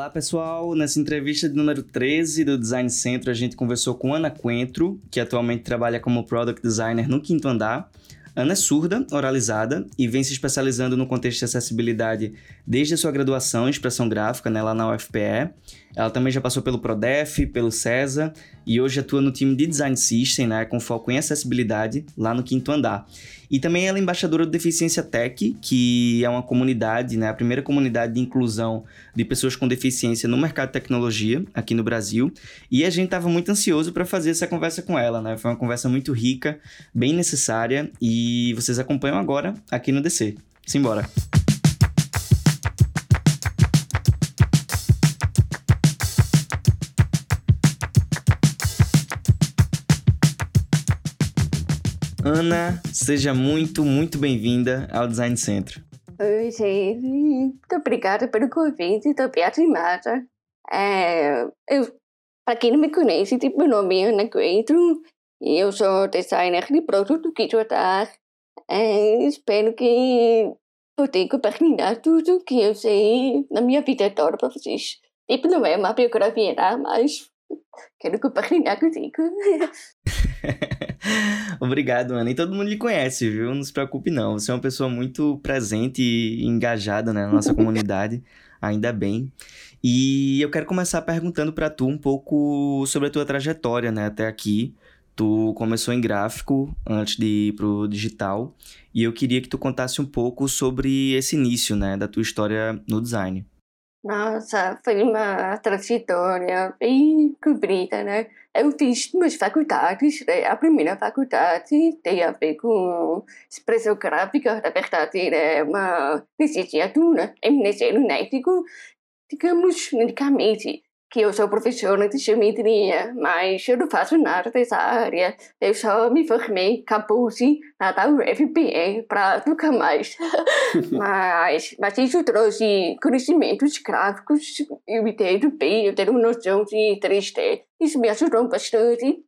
Olá, pessoal. Nessa entrevista de número 13 do Design Centro, a gente conversou com Ana Coentro, que atualmente trabalha como Product Designer no Quinto Andar. Ana é surda, oralizada e vem se especializando no contexto de acessibilidade desde a sua graduação em expressão gráfica, né, lá na UFPE. Ela também já passou pelo Prodef, pelo CESA e hoje atua no time de Design System, né, com foco em acessibilidade, lá no quinto andar. E também ela é embaixadora do Deficiência Tech, que é uma comunidade, né, a primeira comunidade de inclusão de pessoas com deficiência no mercado de tecnologia aqui no Brasil. E a gente estava muito ansioso para fazer essa conversa com ela, né? Foi uma conversa muito rica, bem necessária e vocês acompanham agora aqui no DC. Simbora! Ana, seja muito, muito bem-vinda ao Design Centro. Oi, gente. Muito obrigada pelo convite. Estou bem animada. É, eu, para quem não me conhece, tipo, meu nome é Ana Coentro e eu sou designer de produto estou é, Espero que eu tenha compartilhar tudo que eu sei na minha vida toda para vocês. Tipo, não é uma biografia, mas quero compartilhar contigo. Obrigado, Ana. E todo mundo lhe conhece, viu? Não se preocupe, não. Você é uma pessoa muito presente e engajada né, na nossa comunidade, ainda bem. E eu quero começar perguntando para tu um pouco sobre a tua trajetória, né, até aqui. Tu começou em gráfico antes de ir pro digital, e eu queria que tu contasse um pouco sobre esse início, né, da tua história no design. Nossa, foi uma trajetória bem comprida, né? Eu fiz duas faculdades. Né? A primeira faculdade tem a ver com expressão gráfica, na verdade, é uma licenciatura em ensino ético, digamos, unicamente que eu sou professora de geometria, mas eu não faço nada dessa área. Eu só me formei capuz na UFPE para nunca mais. mas, mas isso trouxe conhecimentos gráficos, eu entendo bem, eu tenho noção de 3D. Isso me ajudou bastante.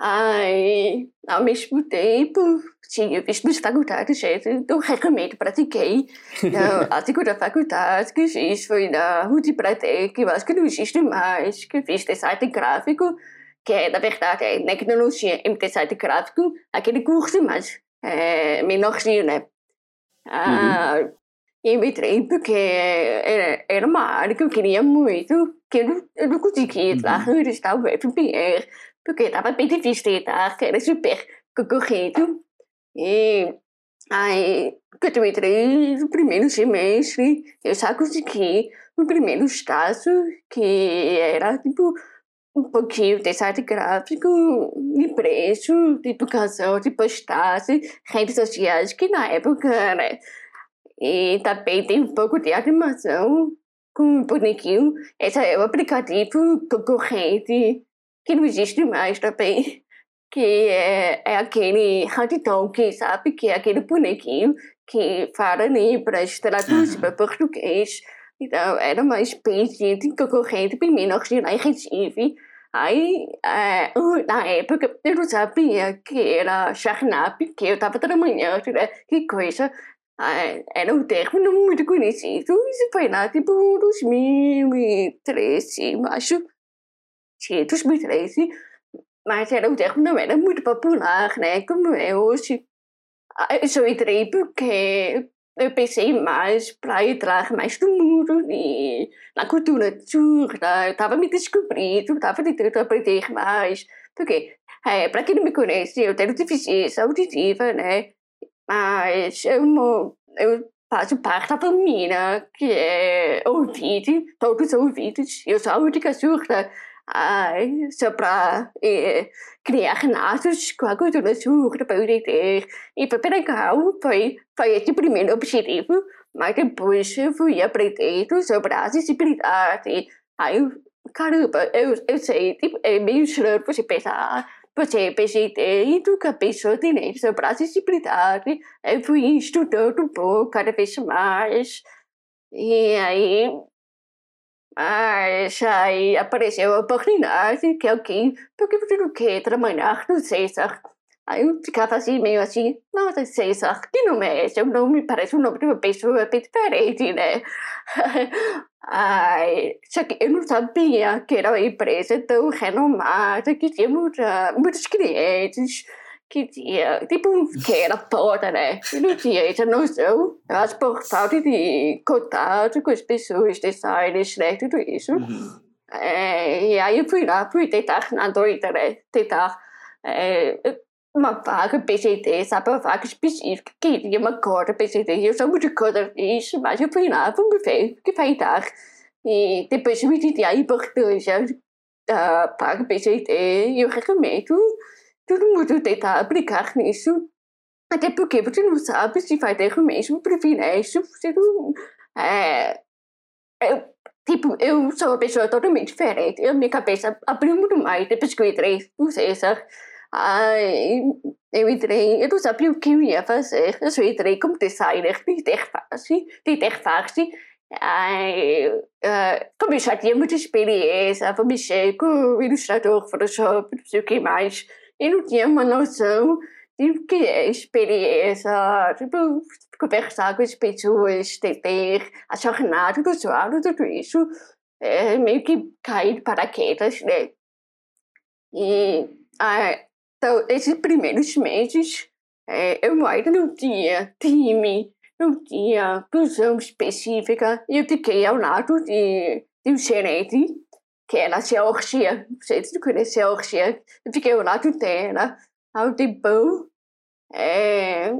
Ai, ao mesmo tempo, eu fiz duas faculdades, então recomendo, pratiquei. A segunda faculdade que fiz foi na Rudy Praté, que eu acho que não existe mais, que fiz design gráfico, que é, na verdade, é tecnologia em design gráfico, aquele curso, mas é menorzinho, né? Ah, uhum. Eu entrei porque era, era uma área que eu queria muito, que eu não, eu não conseguia uhum. lá, eu estava no FPR, porque estava bem difícil que era super concorrido. E aí, quando eu entrei no primeiro semestre, eu já consegui o primeiro estágio, que era tipo um pouquinho de site gráfico, de preço, de educação, de postagem, redes sociais, que na época, né? E também tem um pouco de animação com o bonequinho. Esse é o aplicativo concorrente que não existe mais também, que é, é aquele que sabe? Que é aquele bonequinho que fala Libras, traduz para português. Então, era uma espécie de concorrente bem menor lá em Recife. Aí, é, na época, eu não sabia que era Charnap, que eu estava trabalhando, né? Que coisa. É, era um termo muito conhecido. Isso foi lá, tipo, 2013, acho tinha 2013, mas era, o termo não era muito popular, né? Como é hoje. Eu só entrei porque eu pensei mais para entrar mais no mundo e na cultura surda. Eu estava me descobrindo, estava tentando aprender mais. Porque, é, para quem não me conhece, eu tenho deficiência auditiva, né? Mas eu, eu faço parte da família que é ouvinte, todos ouvidos. Eu sou a única surda Ai, só para é, criar laços com a cultura surda para entender. E bem legal, foi, foi esse primeiro objetivo, mas depois fui aprendendo sobre a acessibilidade. Aí, caramba, eu, eu sei, tipo, é meio estranho você pensar, você PCD e nunca pensou direito sobre a acessibilidade. Eu fui estudando um pouco, cada vez mais. E aí, mas aí apareceu a oportunidade que alguém, você não quer trabalhar no César? Aí eu ficava assim, meio assim, nossa, César, que nome é esse? O nome parece o nome de uma pessoa bem diferente, né? Ai, só que eu não sabia que era uma empresa tão renomada, que tinha muitos clientes, que tinha, tipo, que era foda, né? Não tinha essa noção, mas por falta de contato com as pessoas, designers, né? Tudo isso. Uhum. É, e aí eu fui lá, fui tentar na doida, né? Tentar é, uma vaga PCT, sabe? Uma vaga específica, queria uma cota PCT. Eu sou muito contra isso, mas eu fui lá, vamos ver o que vai dar. E depois eu entendi a importância da vaga PCT e eu recomendo todo mundo tentar aplicar nisso. Até porque você não sabe se vai ter mesmo privilégio. Você não. É, eu, tipo, eu sou uma pessoa totalmente diferente. A minha cabeça abriu muito mais depois que eu entrei no César. Ai, eu entrei, eu não sabia o que eu ia fazer. Eu só entrei como designer de interface, de interface. Ai, uh, como eu já tinha muita experiência, vou mexer com o Illustrator, Photoshop, não sei o que mais. Eu não tinha uma noção de o que é experiência, tipo, conversar com as pessoas, a jornada do usuário, tudo isso. É meio que cair de paraquedas, né? E ah, então, esses primeiros meses, é, eu ainda não tinha time, não tinha função específica, eu fiquei ao lado de, de um gerente, que era a Georgia, não sei se você conhece a Georgia, eu fiquei ao lado dela, ao tempão, é,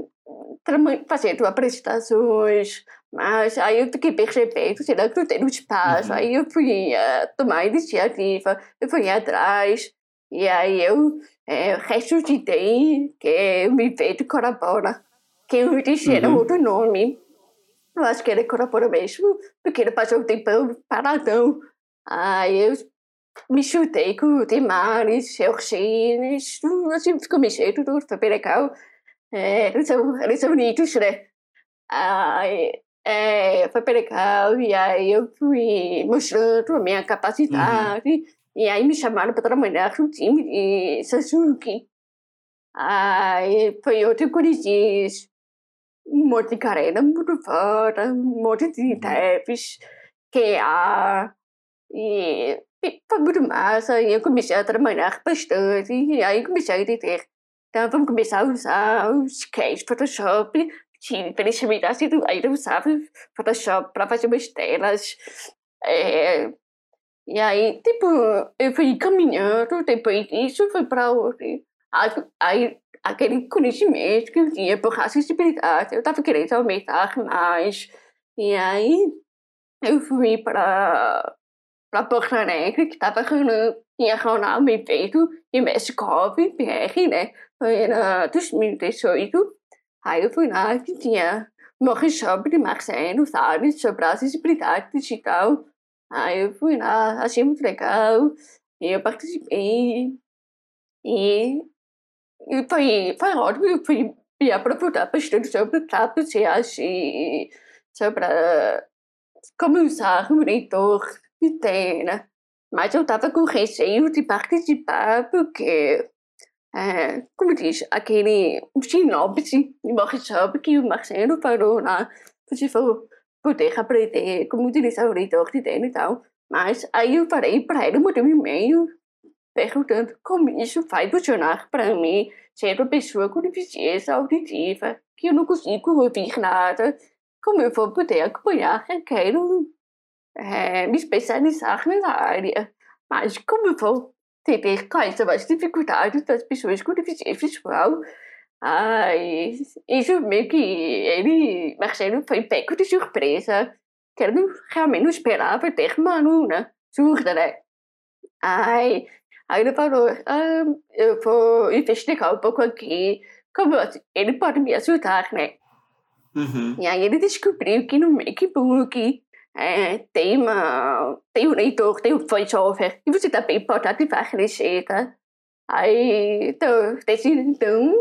fazendo apresentações, mas aí eu fiquei percebendo, será que não tem espaço, uhum. aí eu fui uh, tomar iniciativa, eu fui atrás, e aí eu é, ressuscitei, que o me veio de Corabora, que eu disse era uhum. outro nome. Eu acho que era Corabora mesmo, porque ele passou um tempão paradão. Aí eu me chutei com o Timares, Georgines, assim, ficou mexendo tudo, bem legal. É, eles, são, eles são bonitos, né? Aí, é, bem legal, e aí eu fui mostrando a minha capacidade. Uhum. E aí me chamaram para trabalhar no time de Sasuke. Aí foi outro Curitiz, um monte de carreira muito fora, um monte de intérpretes, QA, e, e foi muito massa. E eu comecei a trabalhar bastante, e aí comecei a entender. Então vamos começar a usar o Sketch, Photoshop, que infelizmente ainda usava Photoshop para fazer umas telas. É, e aí, tipo, eu fui caminhando, depois disso fui para onde? Aí, aquele conhecimento que eu tinha por acessibilidade, eu estava querendo aumentar mais. E aí, eu fui para para Porto Alegre, que estava tinha rolado um evento em Mescov, PR, né? Foi em 2018. Aí eu fui lá que tinha workshop de Marcelo Salles sobre acessibilidade digital Aí eu fui lá, achei muito legal, e eu participei, e, e foi, foi ótimo, eu fui me aprofundar bastante sobre trapeziais e sobre como usar o monitor de tela. Mas eu estava com receio de participar porque, é, como diz, aquele sinopse de workshop que o Marcelo falou lá, você falou, poder aprender como utilizar o leitor de dentro e tal. Mas aí eu parei para ele, mandei um e-mail perguntando como isso vai funcionar para mim, sendo pessoa com deficiência auditiva, que eu não consigo ouvir nada, como eu vou poder acompanhar, quero é, me especializar na área. Mas como vou entender quais as dificuldades das pessoas com deficiência visual, Ai, isso meio que ele, Marcelo, foi pego de surpresa, que ele realmente não esperava ter uma aluna surda, né? Ai, aí ele falou, ah, eu vou investigar um pouco aqui, como ele pode me ajudar, né? Uhum. E aí ele descobriu que no MacBook é, tem, uma, tem um leitor, tem um voiceover, e você também pode ativar a receita. Aí, então, desde então,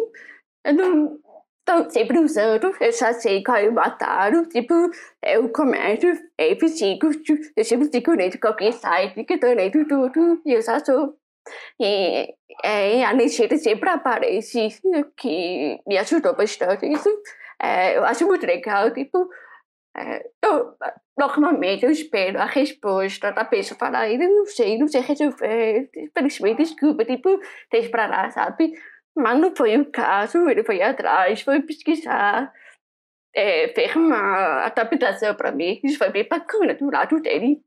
eu não tô sempre usando, eu já sei qual é o atalho, tipo, o comércio, é físico, eu sempre fico dentro de qualquer site que tô lendo tudo, e eu já sou E, é, a Nishida sempre aparece, que me ajudou bastante. Isso é, eu acho muito legal, tipo, é, eu, normalmente eu espero a resposta da pessoa falar, eu não sei, não sei resolver, infelizmente, desculpa, tipo, deixa pra lá, sabe? Mas não foi o caso, ele foi atrás, foi pesquisar, é, fez uma adaptação para mim, isso foi bem bacana do lado dele.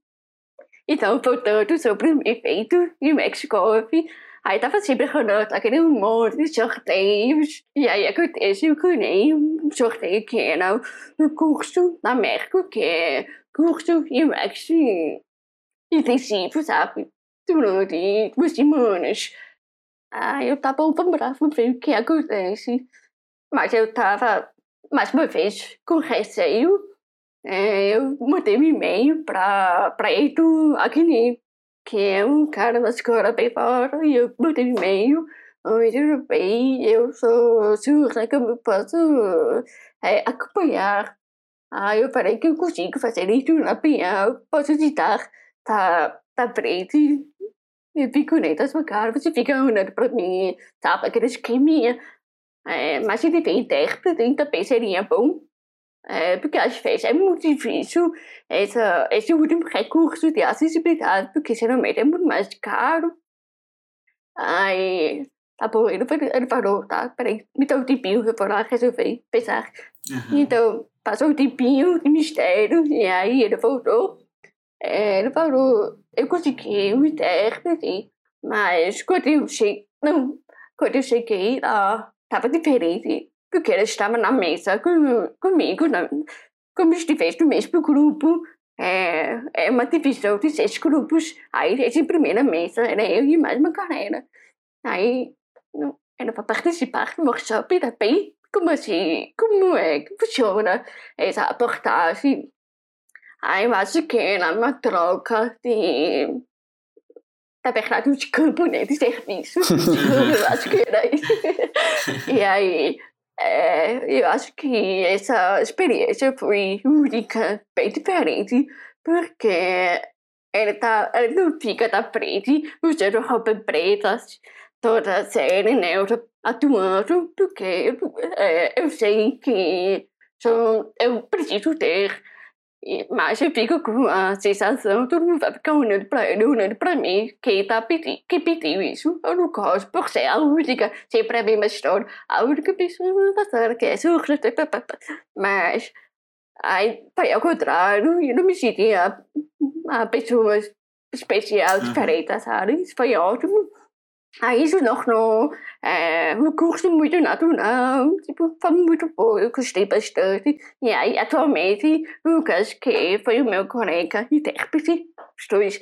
Então, voltando sobre o evento em México, aí tava sempre rolando aquele monte de sorteios, e aí acontece que ganhei um sorteio que era no curso na México, que é curso em México intensivo, sabe? Durante duas semanas. Ah, eu tava um bravo ver o que acontece. Mas eu tava, mais uma vez, com receio. É, eu mandei um e-mail para Preto Agni, que é um cara da escola bem fora, e eu mandei um e-mail. Oi, tudo bem? Eu sou surda, como posso é, acompanhar? Ah, eu falei que eu consigo fazer isso na pinhal, posso ditar, tá, tá preto, nem da sua cara, você fica olhando pra mim, sabe, aquela esqueminha. É, mas se tiver intérprete, também seria bom. É, porque às vezes é muito difícil essa, esse último recurso de acessibilidade, porque geralmente é muito mais caro. Aí, tá bom, ele, ele falou, tá, peraí, me dá um tempinho, eu vou lá resolver, pensar. Uhum. Então, passou um tempinho de mistério, e aí ele voltou. É, ele falou, eu consegui um intérprete, mas quando eu cheguei, não, quando eu cheguei lá, estava diferente, porque ela estava na mesa com, comigo, não, como estivesse no mesmo grupo, é, é uma divisão de seis grupos, aí essa primeira mesa era eu e mais uma galera. Aí, não, era para participar do workshop também, como assim, como é que funciona essa abordagem Aí eu acho que era uma troca de. Na verdade, de campo, né? De serviço. eu acho que era isso. e aí, é, eu acho que essa experiência foi única, bem diferente, porque ele, tá, ele não fica da frente usando roupas pretas toda série, né? Atuando, porque é, eu sei que sou, eu preciso ter mas eu fico com a sensação, todo mundo vai ficar olhando para ele, olhando para mim, quem tá pedindo, quem pediu isso, eu não gosto, por ser a única, sempre a mesma história, a única pessoa da sala que é surda, mas aí foi ao contrário, eu não me sentia a, a pessoa especial, diferente, sabe? Isso foi ótimo. Aí isso tornou é, um curso muito natural, tipo, foi muito bom, eu gostei bastante. E aí, atualmente, Lucas, que foi o meu colega intérprete, os dois,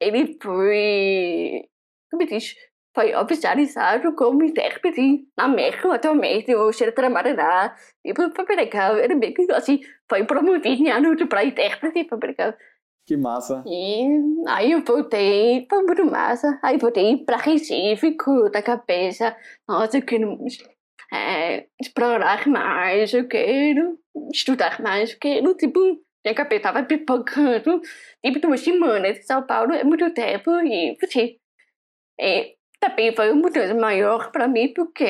ele foi, como diz, foi oficializado como intérprete na México atualmente, hoje ele trabalha lá, e foi bem legal, ele meio que, assim, foi promovido em ano para intérprete, foi bem legal. Que massa. E aí eu voltei, foi muito massa. Aí voltei para Recife com a cabeça. Nossa, quero é, explorar mais, eu quero estudar mais, eu quero, tipo, minha cabeça estava pipocando. Tipo, duas semanas em São Paulo é muito tempo e, assim, e também foi uma mudança maior para mim porque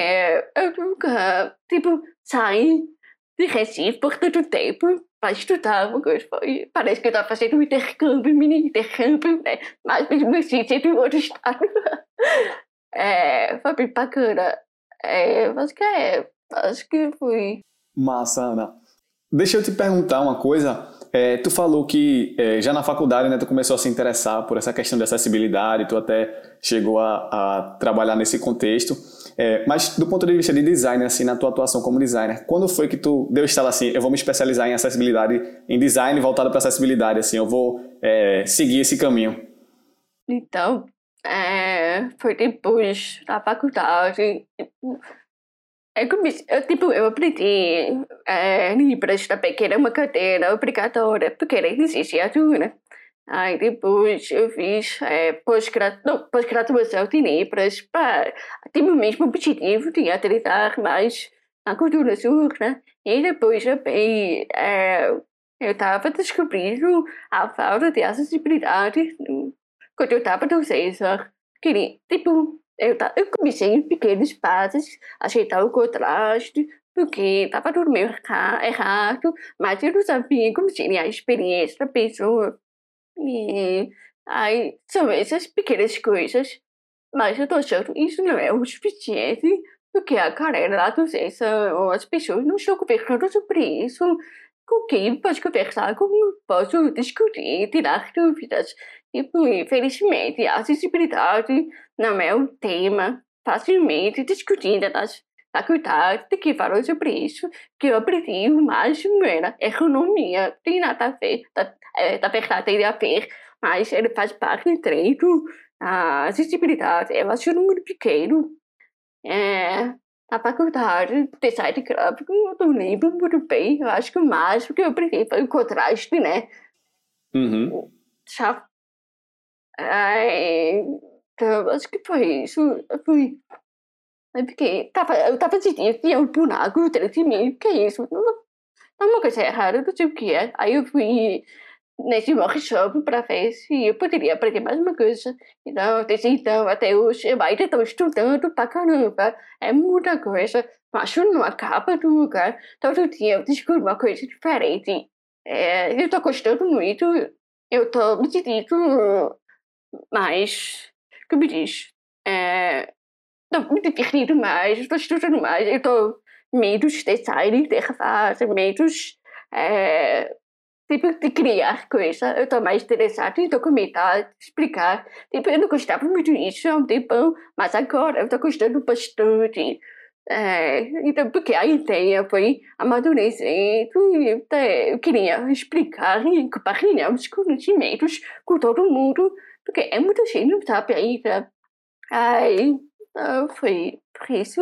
eu nunca, tipo, saí de Recife por tanto tempo para estudar uma coisa. Parece que eu estava fazendo um intercâmbio, mini intercâmbio, né? Mas mesmo assim, sempre em outro estado. É, foi bem bacana. É, acho que é. Acho que foi. Massa, Ana. Deixa eu te perguntar uma coisa. É, tu falou que é, já na faculdade né, tu começou a se interessar por essa questão de acessibilidade, tu até chegou a, a trabalhar nesse contexto. É, mas do ponto de vista de design, assim, na tua atuação como designer, quando foi que tu deu estalo assim, eu vou me especializar em acessibilidade, em design voltado para acessibilidade, assim, eu vou é, seguir esse caminho? Então, é, foi depois da faculdade. É eu, tipo, eu aprendi é, Libras também, que era uma cadeira obrigatória, porque era licenciatura. Aí depois eu fiz é, pós-graduação pós de Libras, para, tive o mesmo objetivo de acreditar mais na cultura surda. Né? E depois também é, eu estava descobrindo a falta de acessibilidade quando eu estava no César queria, tipo, eu, eu comecei em pequenos passos, ajeitar o contraste, porque estava meio errado, mas eu não sabia como seria a experiência da pessoa. E aí, são essas pequenas coisas. Mas eu tô achando que isso não é o suficiente, porque a carreira da docência as pessoas não estão conversando sobre isso. Com quem posso conversar, como posso discutir, tirar dúvidas. Tipo, infelizmente, a acessibilidade não é um tema facilmente discutido nas faculdades que falam sobre isso, que eu aprendi mais era economia, tem nada a ver, da, é, da verdade tem a ver, mas ele faz parte do treino, a acessibilidade, eu acho muito pequeno. É, a faculdade de design gráfico, eu não lembro muito bem, eu acho que o máximo que eu aprendi foi o contraste, né? Uhum. Já Ai, então, acho que foi isso. Eu Eu fiquei. Tava, eu tava sentindo que tinha um buraco de mim. Que é isso? Não, não uma coisa errada, não sei o que é. Aí eu fui nesse workshop para ver se eu poderia aprender mais uma coisa. Então, desde então até hoje, eu ainda estou estudando pra caramba. É muita coisa, mas não acaba nunca. Todo dia eu descubro uma coisa diferente. É, eu estou gostando muito. Eu estou me sentindo mais, como diz, é, não, me divertindo mais, estou estudando mais, eu estou menos design, interface, menos é, tipo de criar coisa, eu estou mais interessada em documentar, explicar, tipo, eu não gostava muito disso há um tempo, mas agora eu estou gostando bastante. É, então, porque a ideia foi amadurecendo e eu queria explicar e compartilhar os conhecimentos com todo mundo porque é muita gente não sabe ainda. Ai, foi por isso.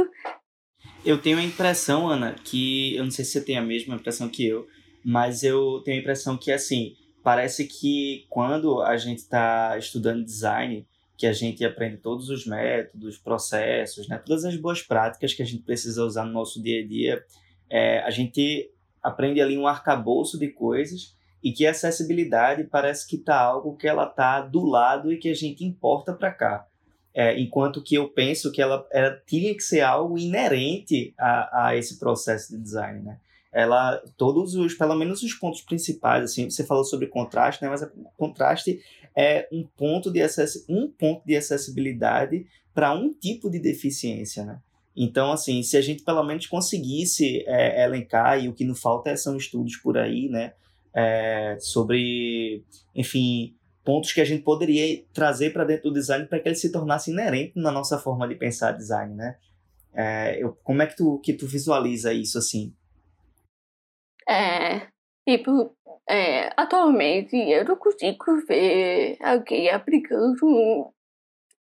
Eu tenho a impressão, Ana, que. Eu não sei se você tem a mesma impressão que eu, mas eu tenho a impressão que, assim, parece que quando a gente está estudando design, que a gente aprende todos os métodos, processos, né, todas as boas práticas que a gente precisa usar no nosso dia a dia, é, a gente aprende ali um arcabouço de coisas e que a acessibilidade parece que está algo que ela está do lado e que a gente importa para cá. É, enquanto que eu penso que ela, ela tinha que ser algo inerente a, a esse processo de design, né? Ela, todos os, pelo menos os pontos principais, assim, você falou sobre contraste, né? Mas contraste é um ponto de, acess, um ponto de acessibilidade para um tipo de deficiência, né? Então, assim, se a gente pelo menos conseguisse é, elencar, e o que não falta é, são estudos por aí, né? é, sobre, enfim, pontos que a gente poderia trazer para dentro do design para que ele se tornasse inerente na nossa forma de pensar design, né? É, eu, como é que tu, que tu visualiza isso assim? É, tipo, é, atualmente eu não consigo ver alguém aplicando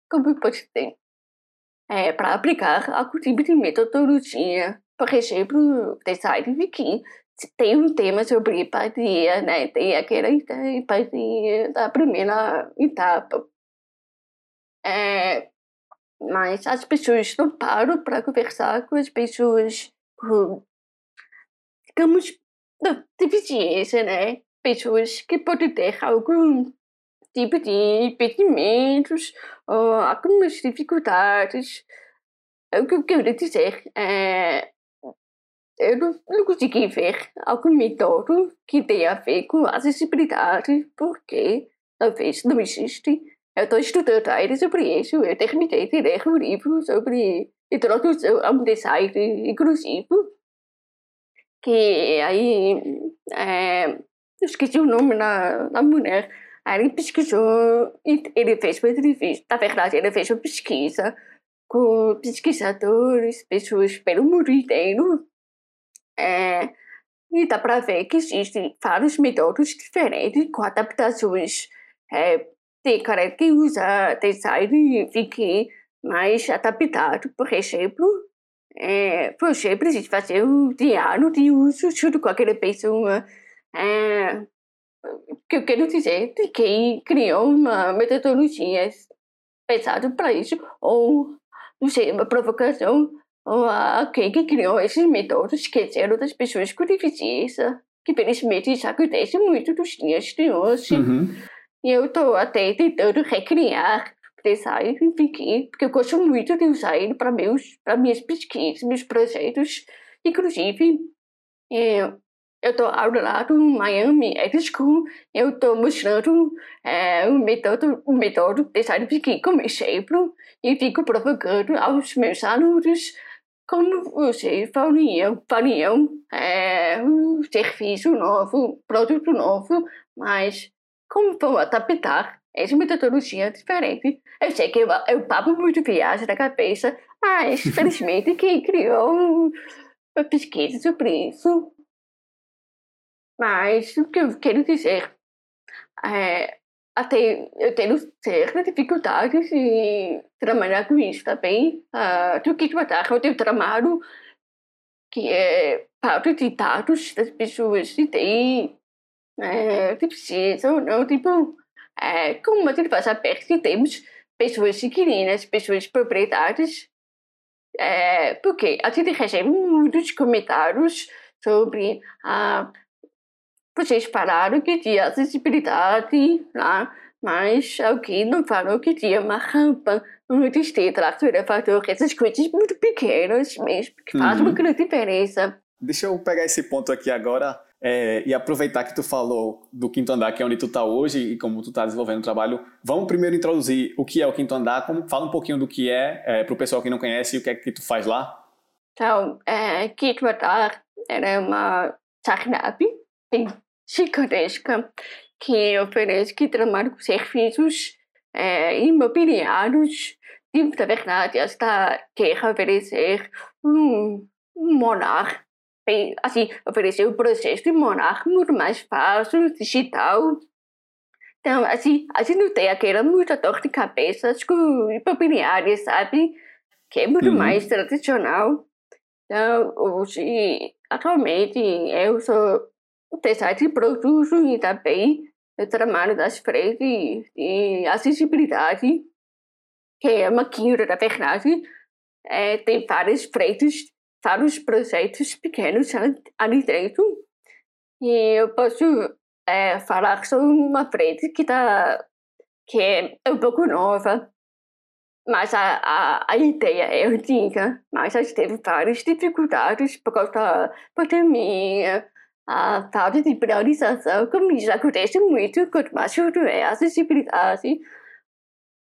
como pode ter é, para aplicar algum tipo de metodologia, por exemplo, design viking tem um tema sobre empatia, né? Tem aquela empatia da primeira etapa. É, mas as pessoas não param para conversar com as pessoas com, digamos, deficiência, né? Pessoas que podem ter algum tipo de impedimentos ou algumas dificuldades. O que eu quero dizer é eu não, não consegui ver algum método que tenha a ver com acessibilidade, porque talvez não existe. Eu estou estudando ainda sobre isso, eu terminei de ler um livro sobre introdução ao design inclusivo, que aí, é, esqueci o nome da, da mulher, aí ele pesquisou, ele fez uma entrevista, na verdade ele fez uma pesquisa com pesquisadores, pessoas pelo mundo inteiro, é, e dá para ver que existem vários métodos diferentes com adaptações. É, tem cara que usa design fique mais adaptado, por exemplo. É, você precisa fazer um diário de uso junto com aquela pessoa. É, que eu quero dizer de quem criou uma metodologia pensada para isso, ou não sei, uma provocação quem que criou esses métodos esqueceram das pessoas com deficiência, que felizmente isso acontece muito nos dias de hoje. Uhum. E eu estou até tentando recriar design fiquei, porque eu gosto muito de usar ele para meus, para minhas pesquisas, meus projetos. Inclusive, eu estou ao lado do Miami Ed School, eu estou mostrando é, o método, o método design thinking como exemplo e fico provocando aos meus alunos como vocês fariam, fariam é, um serviço novo, produto novo, mas como vão adaptar essa metodologia diferente. Eu sei que eu, eu papo muito viagem da cabeça, mas felizmente quem criou uma pesquisa sobre isso. Mas o que eu quero dizer é, até eu tenho certas dificuldades em trabalhar com isso também. Uh, do que tratar, eu tenho trabalho que é parte de dados das pessoas que têm, é, que precisam, não, tipo, é, como a gente faz a que temos pessoas inquilinas, pessoas proprietárias, é, porque a gente recebe muitos comentários sobre a ah, vocês falaram que tinha acessibilidade lá, mas alguém não falou que tinha uma rampa no distrito elevador, essas coisas muito pequenas mesmo, que faz uhum. uma grande diferença. Deixa eu pegar esse ponto aqui agora é, e aproveitar que tu falou do quinto andar, que é onde tu está hoje e como tu está desenvolvendo o trabalho. Vamos primeiro introduzir o que é o quinto andar, como, fala um pouquinho do que é, é para o pessoal que não conhece e o que é que tu faz lá. Então, é, quinto andar era uma startup gigantesca que oferece que trabalha com serviços é, imobiliários e, na verdade, esta quer oferecer um, um monar, bem, assim, oferecer o processo de monar muito mais fácil, digital. Então, assim, a gente não tem aquela muita dor de cabeça com imobiliária, sabe? Que é muito uhum. mais tradicional. Então, hoje, atualmente, eu sou produzo e também trabalho das frentes de acessibilidade, que é uma quinta, na verdade, é, tem várias frentes, vários projetos pequenos ali dentro. E eu posso é, falar sobre uma frente que, tá, que é um pouco nova, mas a, a, a ideia é antiga, mas a gente teve várias dificuldades por causa da pandemia, a falta de priorização comigo acontece muito quanto mais é acessibilidade.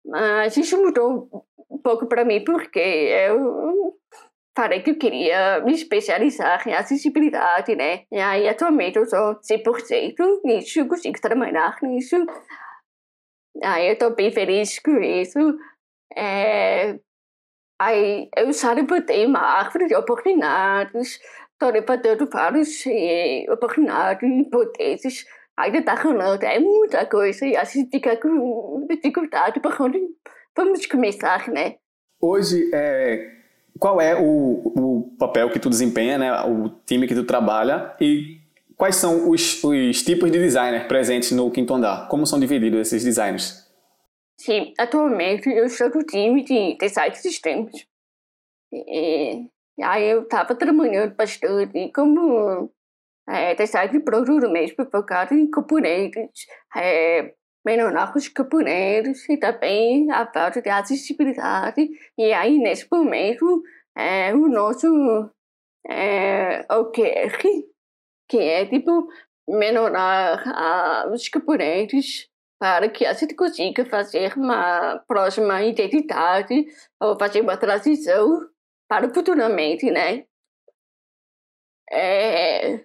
Mas isso mudou um pouco para mim porque eu falei que eu queria me especializar em acessibilidade, né? E aí atualmente eu sou 100% nisso, consigo trabalhar nisso. Aí eu estou bem feliz com isso. É... Aí eu só levantei uma árvore de oportunidades dando várias eh, oportunidades, hipóteses, ainda está rolando, é muita coisa e a gente fica com dificuldade para quando vamos começar, né? Hoje, é, qual é o, o papel que tu desempenha, né, o time que tu trabalha e quais são os, os tipos de designers presentes no quinto andar? Como são divididos esses designers? Sim, atualmente eu estou no time de design de sistemas. E, e aí eu estava trabalhando bastante como é, design de produto mesmo, focado em componentes, é, melhorar os componentes e também a falta de acessibilidade. E aí, nesse momento, é, o nosso é, OKR, que é tipo melhorar ah, os componentes para que a gente consiga fazer uma próxima identidade ou fazer uma transição para futuramente, né? É...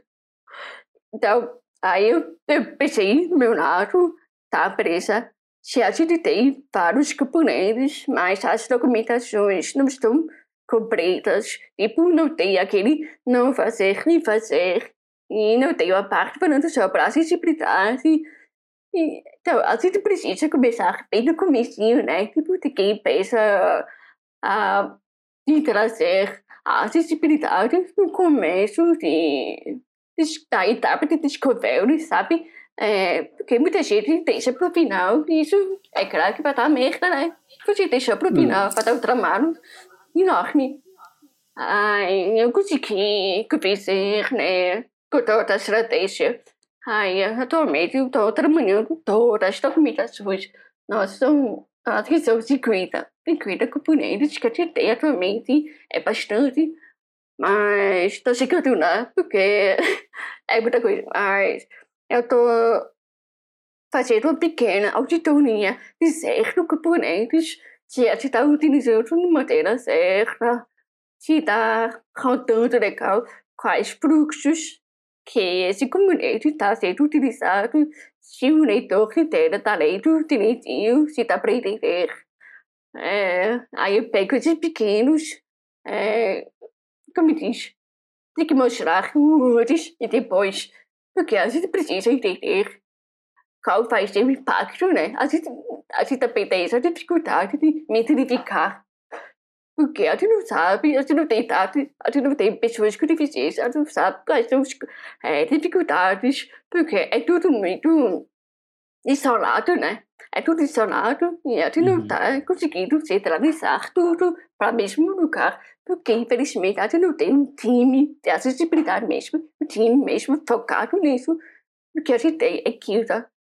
Então, aí eu, eu pensei meu lado da empresa se a gente tem vários componentes, mas as documentações não estão completas, tipo, não tem aquele não fazer nem fazer, e não tem a parte falando sobre acessibilidade. E, então, a gente precisa começar bem no começo, né? Tipo, de quem pensa a de trazer a acessibilidade no começo de, de, da etapa de descoberta, sabe? É, porque muita gente deixa para o final e isso é claro que vai dar merda, né? Você deixa para o final, vai dar um trabalho enorme. Ai, eu consegui convencer, né? Com toda a estratégia. Ai, atualmente eu estou trabalhando todas as documentações. Nós são acho que são 50, 50 componentes que a gente tem atualmente, é bastante, mas estou chegando lá porque é muita coisa. Mas eu estou fazendo uma pequena auditoria de certos componentes que a gente está utilizando de maneira certa, se está rodando legal, quais fluxos que esse componente está sendo utilizado, se o leitor inteiro está lendo direitinho, se dá para entender. É, aí eu pego esses pequenos, é, como diz, tem que mostrar antes e depois, porque a gente precisa entender qual vai ser o impacto, né? A gente, a gente também tem essa dificuldade de me identificar porque a gente não sabe, a gente não tem tato, a gente não tem pessoas com deficiência, a gente não sabe quais são as é, dificuldades, porque é tudo muito isolado, né? É tudo isolado e a gente não está uhum. conseguindo centralizar tudo para o mesmo lugar, porque infelizmente a gente não tem um time de acessibilidade mesmo, um time mesmo focado nisso. O que a gente tem é que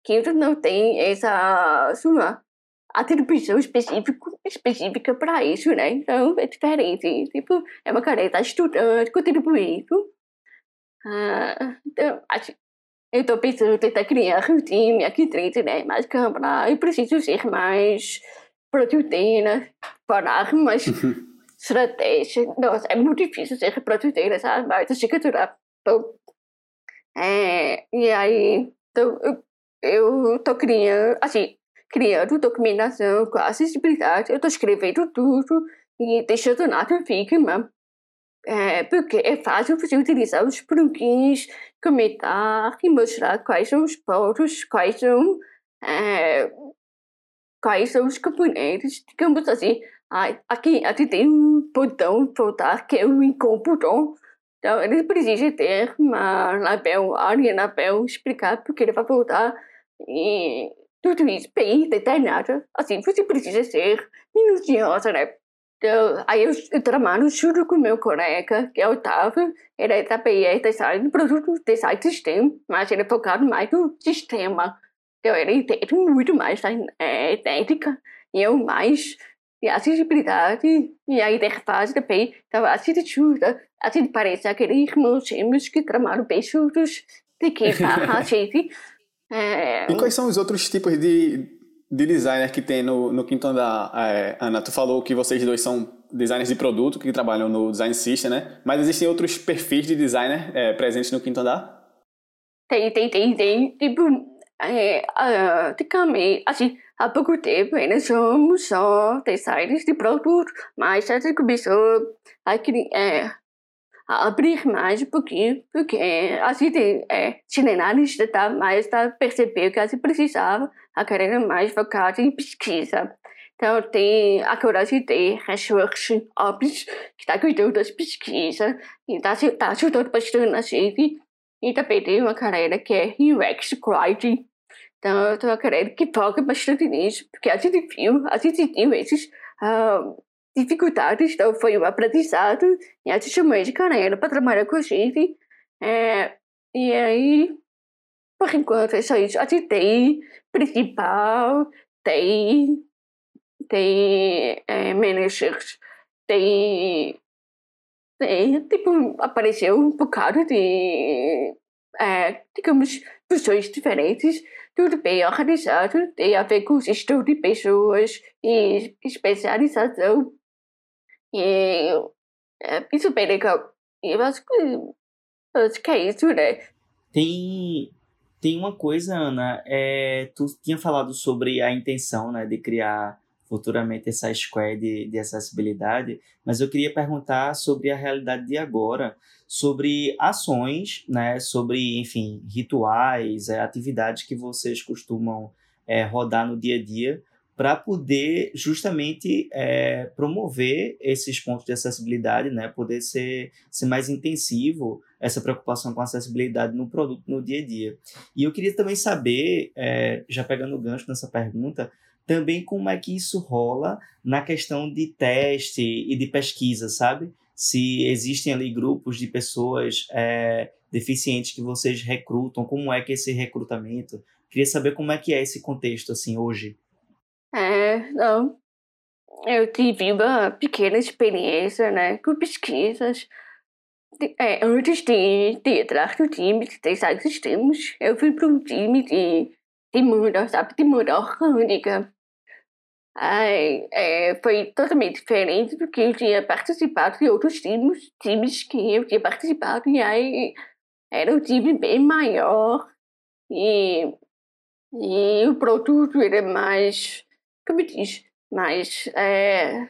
Kilda não tem essa sua atribuição específica, específica para isso, né? Então é diferente. Tipo, é uma careta estudando, contribuindo. Ah, então, acho, eu estou pensando em tentar criar um time aqui dentro, né? Mais câmara. Eu preciso ser mais produtina, parar mais estratégia. Nossa, é muito difícil ser produtina, sabe? Mas a durar. Então, é, e aí, então, eu, eu tô criando, assim, criando documentação com acessibilidade. Eu estou escrevendo tudo e deixando nada fica, é, porque é fácil você utilizar os plugins, comentar e mostrar quais são os pontos, quais são, é, quais são os componentes, digamos assim. Aqui, aqui tem um botão voltar que é o incomputom. Então, ele precisa ter uma label, área label, explicar porque ele vai voltar e tudo isso bem detalhado. Assim, você precisa ser minuciosa, né? Então, aí eu, eu trabalho junto com meu colega, que é o Otávio, ele é design, produto design sistema, mas ele é focado mais no sistema. Então ele entende muito mais da é, técnica, e eu mais de acessibilidade, e a interface também. Então a gente ajuda, a gente parece aquele irmão gêmeos que trabalham bem juntos, de que a gente é... E quais são os outros tipos de, de designer que tem no, no quinto andar? É, Ana, tu falou que vocês dois são designers de produto que trabalham no Design System, né? Mas existem outros perfis de designer é, presentes no quinto andar? Tem, tem, tem, tem. Tipo, é, uh, antigamente, assim, há pouco tempo ainda somos só designers de produto, mas a gente começou a, é, abrir mais um pouquinho, porque a gente é, generalista tá, mas tá, percebeu que a precisava a carreira mais focada em pesquisa. Então, tem a gente tem Research Ops, que está cuidando das pesquisas, e está tá ajudando bastante a gente. E também tem uma carreira que é UX Writing. Então, tem uma carreira que foca bastante nisso, porque a gente viu, a gente viu esses uh, dificuldades, então foi um aprendizado e a gente chamou de carreira para trabalhar com a gente. É, e aí, por enquanto, é só isso. A gente tem principal, tem, tem é, managers, tem, tem, tipo, apareceu um bocado de, é, digamos, pessoas diferentes, tudo bem organizado, tem a ver com gestão de pessoas e especialização e é, isso bem legal. E eu acho que, eu acho que é isso, né? Tem, tem uma coisa, Ana, é, tu tinha falado sobre a intenção né, de criar futuramente essa square de, de acessibilidade, mas eu queria perguntar sobre a realidade de agora, sobre ações, né, sobre, enfim, rituais, é, atividades que vocês costumam é, rodar no dia a dia para poder justamente é, promover esses pontos de acessibilidade, né? Poder ser, ser mais intensivo essa preocupação com acessibilidade no produto no dia a dia. E eu queria também saber, é, já pegando o gancho nessa pergunta, também como é que isso rola na questão de teste e de pesquisa, sabe? Se existem ali grupos de pessoas é, deficientes que vocês recrutam, como é que é esse recrutamento? Queria saber como é que é esse contexto assim hoje. É, não. Eu tive uma pequena experiência, né, com pesquisas. É, antes de, de entrar no time de design sistemas, eu fui para um time de, de muda, sabe, de muda orgânica. Ai, é, foi totalmente diferente do que eu tinha participado de outros times, times que eu tinha participado, e aí era um time bem maior, e, e o produto era mais, diz, mais, é,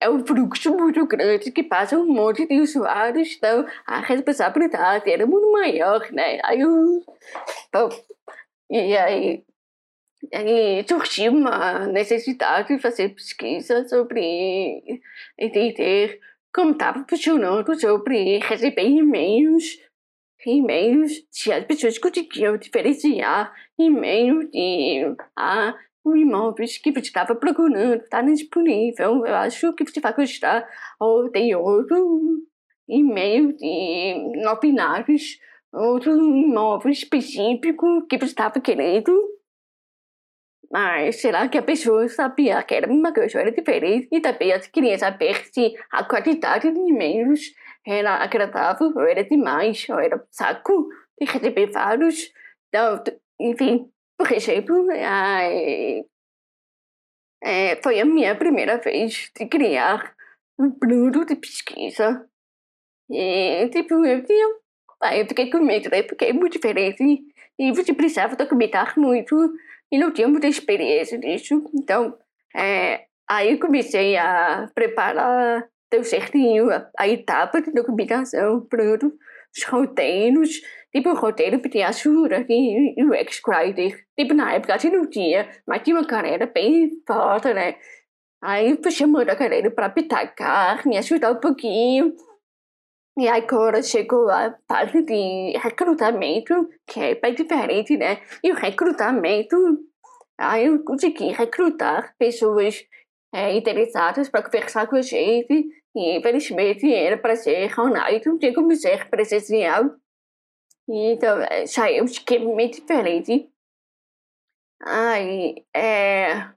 é um fluxo muito grande que passa um monte de usuários, então a responsabilidade era muito maior, né? Aí bom, e aí e surgiu uma necessidade de fazer pesquisa sobre entender como estava funcionando, sobre receber e-mails, e-mails, se as pessoas conseguiam diferenciar e-mail de ah, o imóveis que estava procurando, está disponível, eu acho que vai gostar, ou tem outro e-mail de não binários, outro imóvel específico que estava querendo. Mas será que a pessoa sabia que era uma coisa era diferente? E também queria saber se a quantidade de e-mails era agradável ou era demais, ou era saco de receber vários. Então, enfim, por exemplo, é, foi a minha primeira vez de criar um plano de pesquisa. E, tipo, eu tinha. eu fiquei com medo, né? Porque é muito diferente e você precisava documentar muito e não tinha muita experiência nisso. Então, é, aí comecei a preparar, deu certinho a, a etapa de documentação, pronto, os roteiros, tipo o roteiro pedir ajuda e o X-Writer. Tipo, na época a gente não tinha, mas tinha uma carreira bem forte, né? Aí fui chamando a galera para pitacar, me ajudar um pouquinho. E agora chegou a parte de recrutamento, que é bem diferente, né? E o recrutamento, aí eu consegui recrutar pessoas é, interessadas para conversar com a gente. E infelizmente era para ser online, não tinha como ser presencial. Então já é um esquema meio diferente. Aí, é...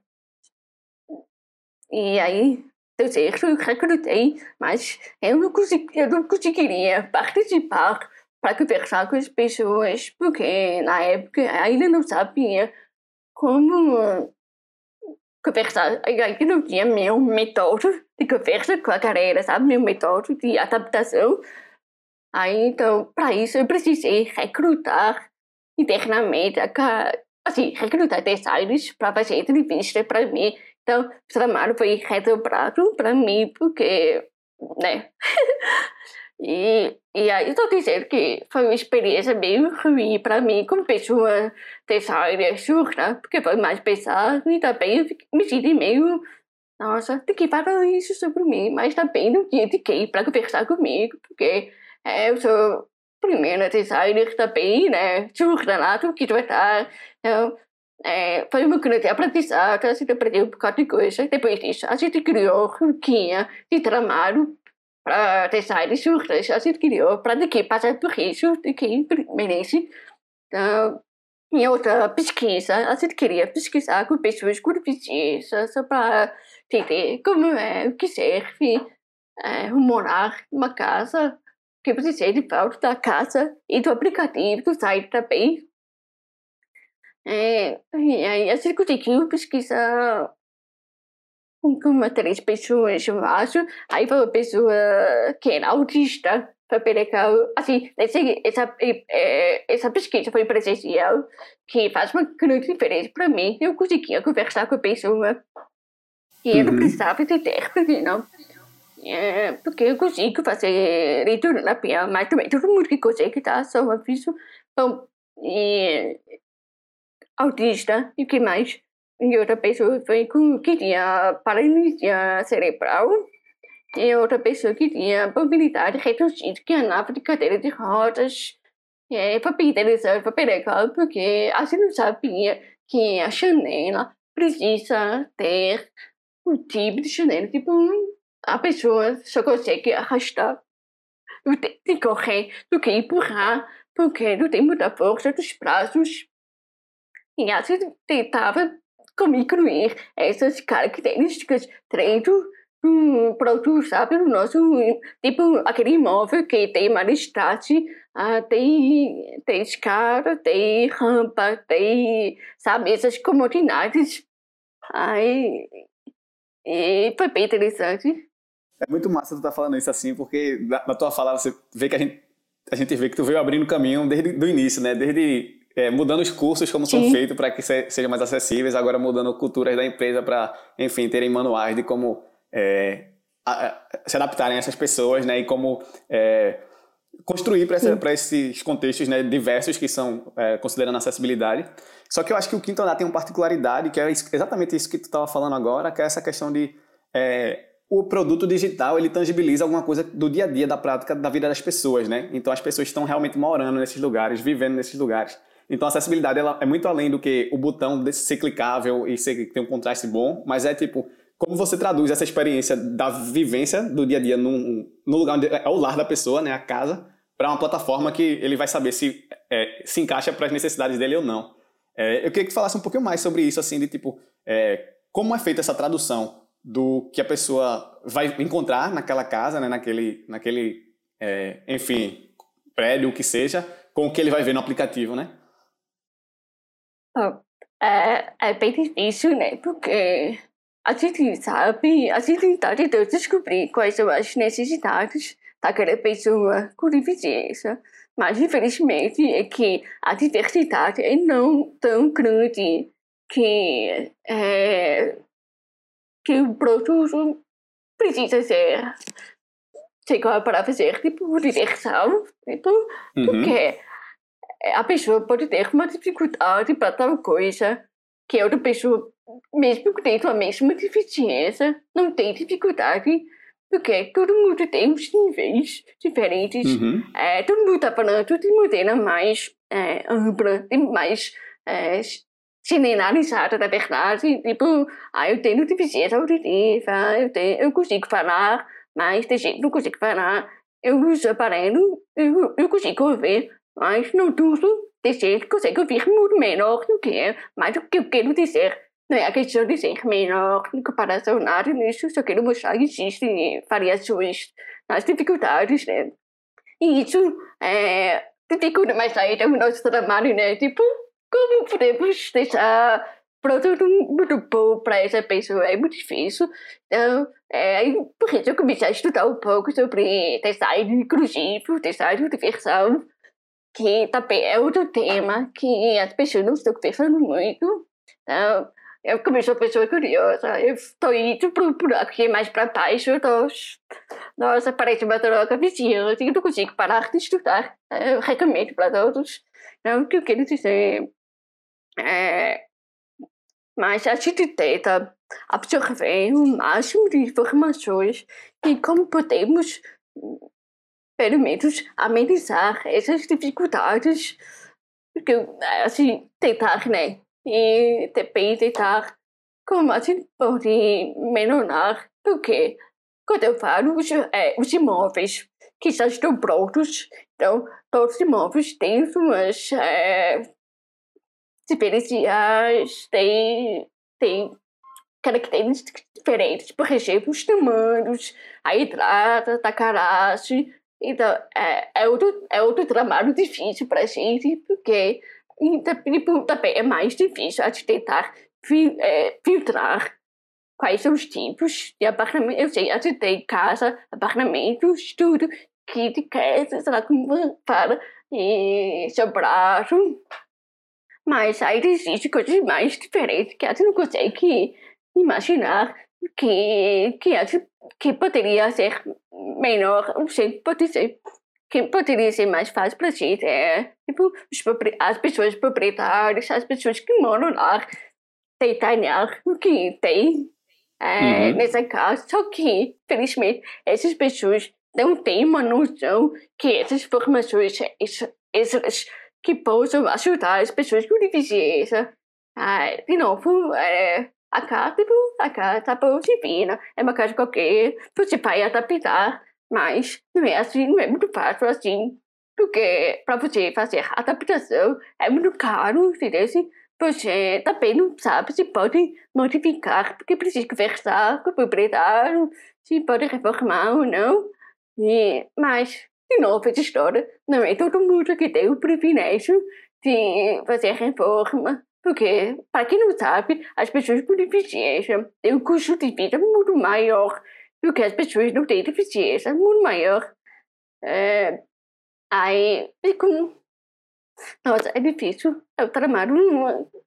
E aí, eu certo, eu recrutei, mas eu não, consegui, eu não conseguiria participar para conversar com as pessoas, porque na época ainda não sabia como conversar, ainda não tinha meu método de conversa com a galera, sabe? Meu método de adaptação. Aí, então, para isso eu precisei recrutar internamente, assim, recrutar designers para fazer entrevista para mim. Então, o trabalho foi redobrado para mim, porque, né? e, e aí estou dizendo que foi uma experiência meio ruim para mim, como pessoa designer surda, porque foi mais pesado e também me senti meio, nossa, tem que falar isso sobre mim, mas também não tinha de quem para conversar comigo, porque eu sou primeira designer também, né? Lá, do que tratar. Então, é, foi uma grande aprendizagem, a gente aprendeu um bocado de coisa. Depois disso, a gente criou roquinha de trabalho para design surdas. A gente criou para de que passar por isso, de quem merece. Então, em outra pesquisa, a gente queria pesquisar com pessoas com deficiência para entender como é, o que serve é, morar numa casa, que você sente falta da casa e do aplicativo do site também é, e aí a gente conseguiu pesquisar com uma três pessoas, eu acho. Aí foi uma pessoa que era autista, bem legal. Assim, essa, essa pesquisa foi presencial, que faz uma grande diferença para mim. Eu conseguia conversar com a pessoa e eu não uhum. precisava de intérprete, não. É, porque eu consigo fazer leitura na piel, mas também todo mundo que consegue, tá? Só aviso. Bom, e autista e que mais? E outra pessoa foi que tinha paralisia cerebral e outra pessoa que tinha mobilidade reduzida, que andava de cadeira de rodas. Foi bem interessante, bem legal, porque a gente não sabia que a chanela precisa ter um tipo de chanela, tipo, a pessoa só consegue arrastar, tem que correr, do que empurrar, porque não tem muita força dos braços e a gente tentava como incluir essas características dentro do produto, sabe? No nosso, tipo, aquele imóvel que tem majestade, ah, tem, tem escada, tem rampa, tem, sabe, essas comodidades. Aí, e foi bem interessante. É muito massa tu tá falando isso assim, porque na tua fala você vê que a gente, a gente vê que tu veio abrindo caminho desde o início, né? Desde é, mudando os cursos como Sim. são feitos para que se, sejam mais acessíveis, agora mudando culturas da empresa para, enfim, terem manuais de como é, a, a, se adaptarem a essas pessoas, né? E como é, construir para esses contextos né, diversos que são é, considerando acessibilidade. Só que eu acho que o quinto andar tem uma particularidade, que é exatamente isso que tu estava falando agora, que é essa questão de é, o produto digital ele tangibiliza alguma coisa do dia a dia, da prática da vida das pessoas, né? Então as pessoas estão realmente morando nesses lugares, vivendo nesses lugares. Então a acessibilidade ela é muito além do que o botão ser clicável e ser, ter um contraste bom, mas é tipo como você traduz essa experiência da vivência do dia a dia num, no lugar onde é o lar da pessoa, né, a casa, para uma plataforma que ele vai saber se é, se encaixa para as necessidades dele ou não. É, eu queria que tu falasse um pouquinho mais sobre isso, assim, de tipo, é, como é feita essa tradução do que a pessoa vai encontrar naquela casa, né, naquele, naquele é, enfim, prédio, o que seja, com o que ele vai ver no aplicativo, né? É, é bem difícil, né? Porque a gente sabe, a gente está tentando descobrir quais são as necessidades daquela pessoa com deficiência. Mas, infelizmente, é que a diversidade é não tão grande que, é, que o produto precisa ser chegou para fazer tipo universal, tipo, uhum. porque a pessoa pode ter uma dificuldade para tal coisa que outra pessoa, mesmo que tenha a mesma deficiência, não tem dificuldade porque todo mundo tem uns níveis diferentes. Uhum. É, todo mundo está falando de maneira mais é, ampla, mais é, generalizada, na verdade. Tipo, ah, eu tenho deficiência auditiva, eu, tenho, eu consigo falar, mas tem gente não consegue falar. Eu uso aparelho, eu, eu consigo ouvir, mas não tudo. Tem gente que consegue ouvir muito menor do que eu. Mas o que eu quero dizer não é a questão de ser menor em comparação nada nisso, só quero mostrar que existem variações nas dificuldades, né? E isso é, dificulta mais ainda o nosso trabalho, né? Tipo, como podemos deixar produto muito bom para essa pessoa? É muito difícil. Então, é, por isso eu comecei a estudar um pouco sobre design inclusivo, design universal, que também é outro tema que as pessoas não estão pensando muito. Então, eu, eu sou pessoa curiosa, eu estou indo para o buraco que é mais para baixo. Dos... Nossa, parece uma droga viciante. Eu não consigo parar de estudar. Eu recomendo para todos. Não, o que eu quero dizer é... Mas a gente tenta absorver o máximo de informações e como podemos, pelo menos, amenizar essas dificuldades. Porque, assim, tentar, né? e também tentar como a gente pode melhorar, porque quando eu falo os, é, os imóveis que já estão prontos, então todos os imóveis têm suas é, diferenciais, têm, têm características diferentes, por exemplo, os tamanhos, a entrada, a caragem. Então, é, é, outro, é outro trabalho difícil para a gente, porque e também é mais difícil a gente tentar é, filtrar quais são os tipos de apartamento. Eu sei, a gente tem casa, apartamentos, tudo, que sei lá como fala, e sobrado. Mas aí existe coisas mais diferentes que a gente não consegue imaginar que, que, a gente, que poderia ser melhor, não sei, pode ser que poderia ser mais fácil para a gente é tipo, as pessoas proprietárias, as pessoas que moram lá, detalhar o que tem é, uhum. nessa casa. Só que, felizmente, essas pessoas não têm uma noção que essas informações, essas, que possam ajudar as pessoas com deficiência. É, de novo, é, a casa, a casa bom, divina, é uma casa qualquer, você vai adaptar mas não é assim, não é muito fácil assim. Porque para você fazer a adaptação é muito caro, entendeu? você também não sabe se pode modificar, porque precisa conversar com o proprietário, se pode reformar ou não. E, mas, de novo, história, não é todo mundo que tem o privilégio de fazer reforma. Porque, para quem não sabe, as pessoas com deficiência têm um custo de vida muito maior do que as pessoas não têm deficiência, muito maior. É, aí, fico nossa, é difícil. É um trabalho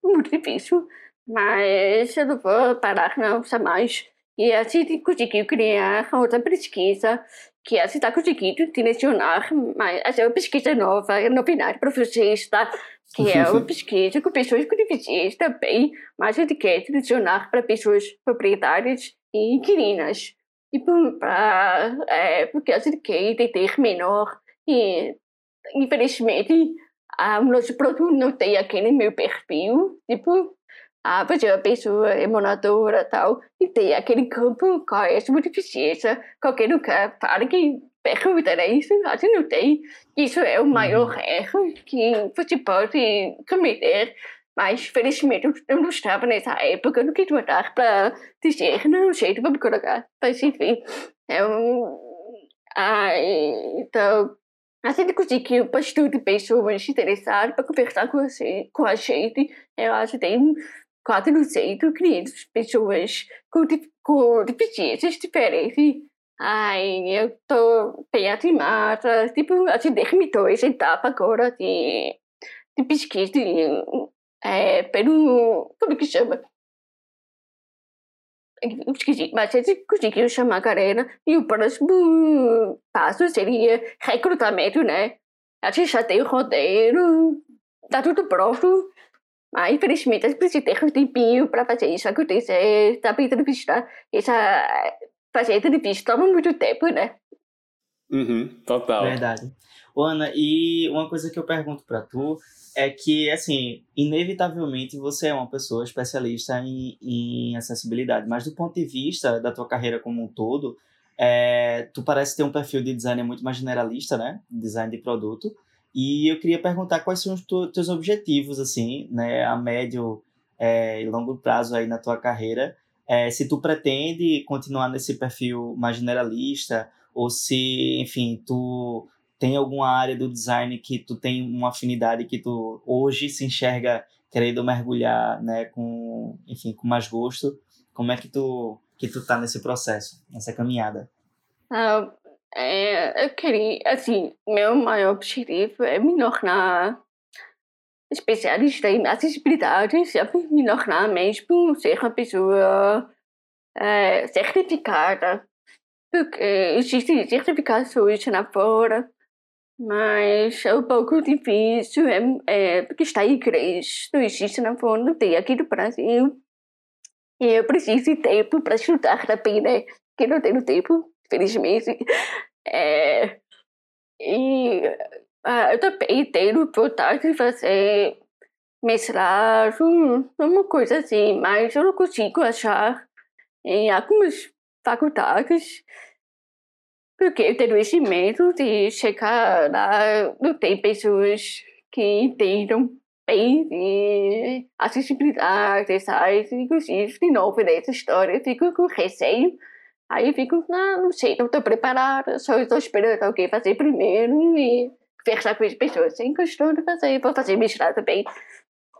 muito difícil. Mas eu não vou parar não jamais. E a gente conseguiu criar outra pesquisa que gente está conseguindo direcionar, mas é uma pesquisa nova, é novidade para tá? Que é uma pesquisa com pessoas com deficiência também, mas gente quer direcionar para pessoas proprietárias e inquilinas. E pra, é, porque a gente quer entender menor e, infelizmente, o nosso produto não tem aquele meu perfil, tipo, ah, você é uma pessoa emanadora e tal, e tem aquele campo com essa deficiência, qualquer lugar fala que pergunta é isso, a gente não tem. Isso é o maior uhum. erro que você pode cometer. Mas, felizmente, eu não estava nessa época, não quis mandar para dizer, não, jeito, vamos colocar. Mas, enfim, é um... Ah, então, a gente conseguiu bastante pessoas interessadas para conversar com, você, com a gente. Eu acho que tem 400, 500 pessoas com, com deficiências diferentes. Ai, eu estou bem animada. Tipo, a gente terminou essa etapa agora de, de pesquisa é, pelo. Como que chama? eu esqueci, mas a gente conseguiu chamar a galera e o próximo passo seria recrutamento, né? A gente já tem o roteiro, tá tudo pronto, mas infelizmente a gente precisa ter um tempinho para fazer isso acontecer, tá bem entrevistar, essa, fazer entrevista toma muito tempo, né? Uhum, total. Verdade. Ana, e uma coisa que eu pergunto para tu é que, assim, inevitavelmente você é uma pessoa especialista em, em acessibilidade, mas do ponto de vista da tua carreira como um todo, é, tu parece ter um perfil de designer muito mais generalista, né? Design de produto. E eu queria perguntar quais são os teus objetivos, assim, né? A médio é, e longo prazo aí na tua carreira. É, se tu pretende continuar nesse perfil mais generalista ou se, enfim, tu tem alguma área do design que tu tem uma afinidade que tu hoje se enxerga querendo mergulhar, né, com, enfim, com mais gosto? Como é que tu que tu tá nesse processo, nessa caminhada? Ah, é, eu queria, assim, meu maior objetivo é me tornar especialista em acessibilidade, sabe? Me tornar mesmo ser uma pessoa é, certificada. Porque existem certificações na fora mas é um pouco difícil, é, é, porque está em inglês, não existe na fundo, tem aqui no Brasil. E eu preciso de tempo para estudar também, né? Porque não tenho tempo, felizmente. É, e ah, eu também tenho vontade de fazer mestrado, uma coisa assim, mas eu não consigo achar em algumas faculdades porque eu tenho esse medo de chegar lá, não tem pessoas que entendam bem de acessibilidade, sabe? Inclusive, de novo, nessa história, eu fico com receio. Aí fico, não, não sei, não estou preparada, só estou esperando alguém fazer primeiro e conversar com as pessoas. Sem questão de fazer, vou fazer mestrado também.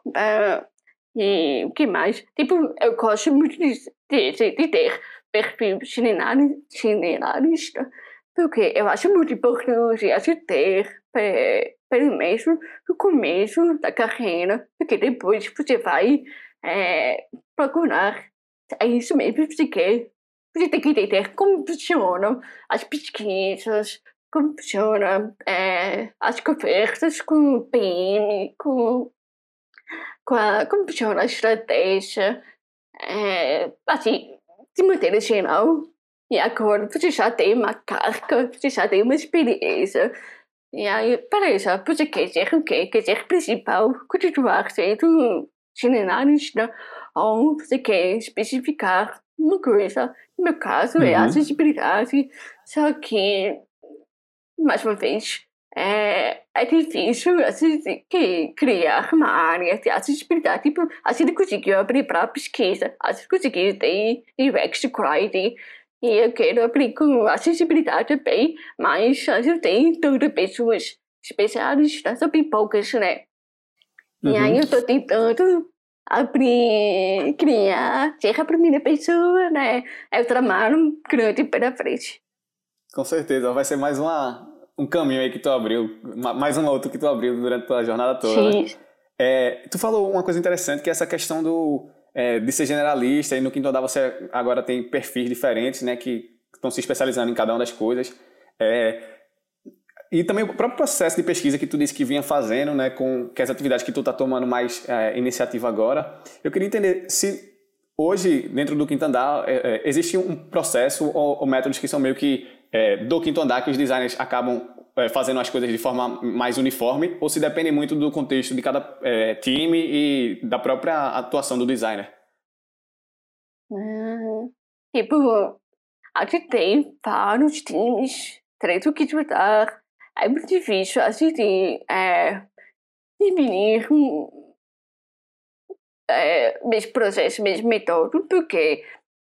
Uh, e o que mais? Tipo, eu gosto muito de, de, de ter perfil generalista porque eu acho muito importante a gente ter, pelo menos no começo da carreira, porque depois você vai é, procurar. É isso mesmo que você quer. Tem que entender como funcionam as pesquisas, como funcionam é, as conversas com o PM, com, com a, como funciona a estratégia. É, assim, de maneira geral, e agora você já tem uma carga, você já tem uma experiência. E aí, para isso, você quer ser o quê? Quer ser principal, continuar sendo generalista, ou você quer especificar uma coisa. No meu caso, é uhum. é acessibilidade. Só que, mais uma vez, é, é difícil assim, criar uma área de acessibilidade. Tipo, a gente conseguiu abrir para pesquisa, a gente conseguiu ter UX Writing, e eu quero abrir com acessibilidade também, mas a gente tem todas pessoas especialistas, são bem poucas, né? Uhum. E aí eu estou tentando abrir, criar, ser a primeira pessoa, né? É o trabalho grande pela frente. Com certeza, vai ser mais uma, um caminho aí que tu abriu, mais um outro que tu abriu durante a tua jornada toda. Né? Sim. Né? É, tu falou uma coisa interessante que é essa questão do, é, de ser generalista e no quinto andar você agora tem perfis diferentes, né, que estão se especializando em cada uma das coisas. É, e também o próprio processo de pesquisa que tu disse que vinha fazendo, né, com que as atividades que tu está tomando mais é, iniciativa agora. Eu queria entender se hoje, dentro do quinto andar, é, é, existe um processo ou, ou, métodos que são meio que é, do quinto andar que os designers acabam é, fazendo as coisas de forma mais uniforme ou se depende muito do contexto de cada é, time e da própria atuação do designer? Uhum. Tipo, a gente tem vários times do quinto andar é muito difícil assim é, definir é, mesmo processo, mesmo método, porque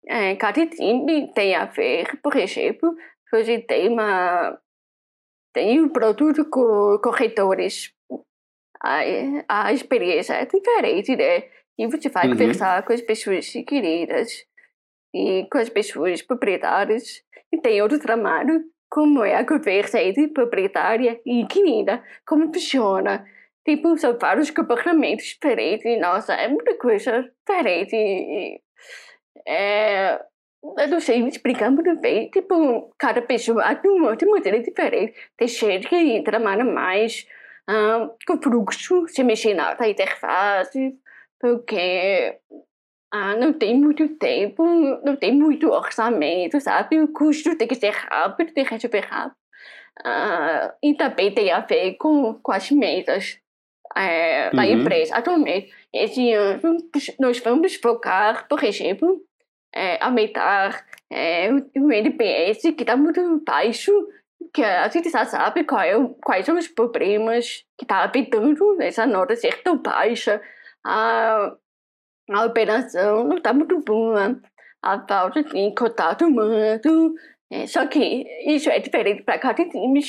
é, cada time tem a ver, por exemplo, gente tem uma tem um produto com corretores, a, a experiência é diferente, né? E você vai uhum. conversar com as pessoas queridas e com as pessoas proprietárias e tem outro trabalho como é a conversa entre proprietária e inquilina, como funciona. Tipo, são vários comportamentos diferentes. Nossa, é muita coisa diferente. É, eu não sei explicar muito bem. Tipo, cada pessoa atua de maneira diferente. Tem gente que trabalha mais um, com fluxo, se mexer na interface, porque ah, não tem muito tempo, não tem muito orçamento, sabe? O custo tem que ser rápido, tem que resolver rápido. Ah, e também tem a ver com, com as metas é, da uhum. empresa. Atualmente, esse ano, nós vamos focar, por exemplo, é, aumentar é, o NPS, que está muito baixo, que a gente já sabe qual é, quais são os problemas que está afetando essa nota ser tão baixa. Ah, a operação não está muito boa, a falta de contato humano. É, só que isso é diferente para cada time.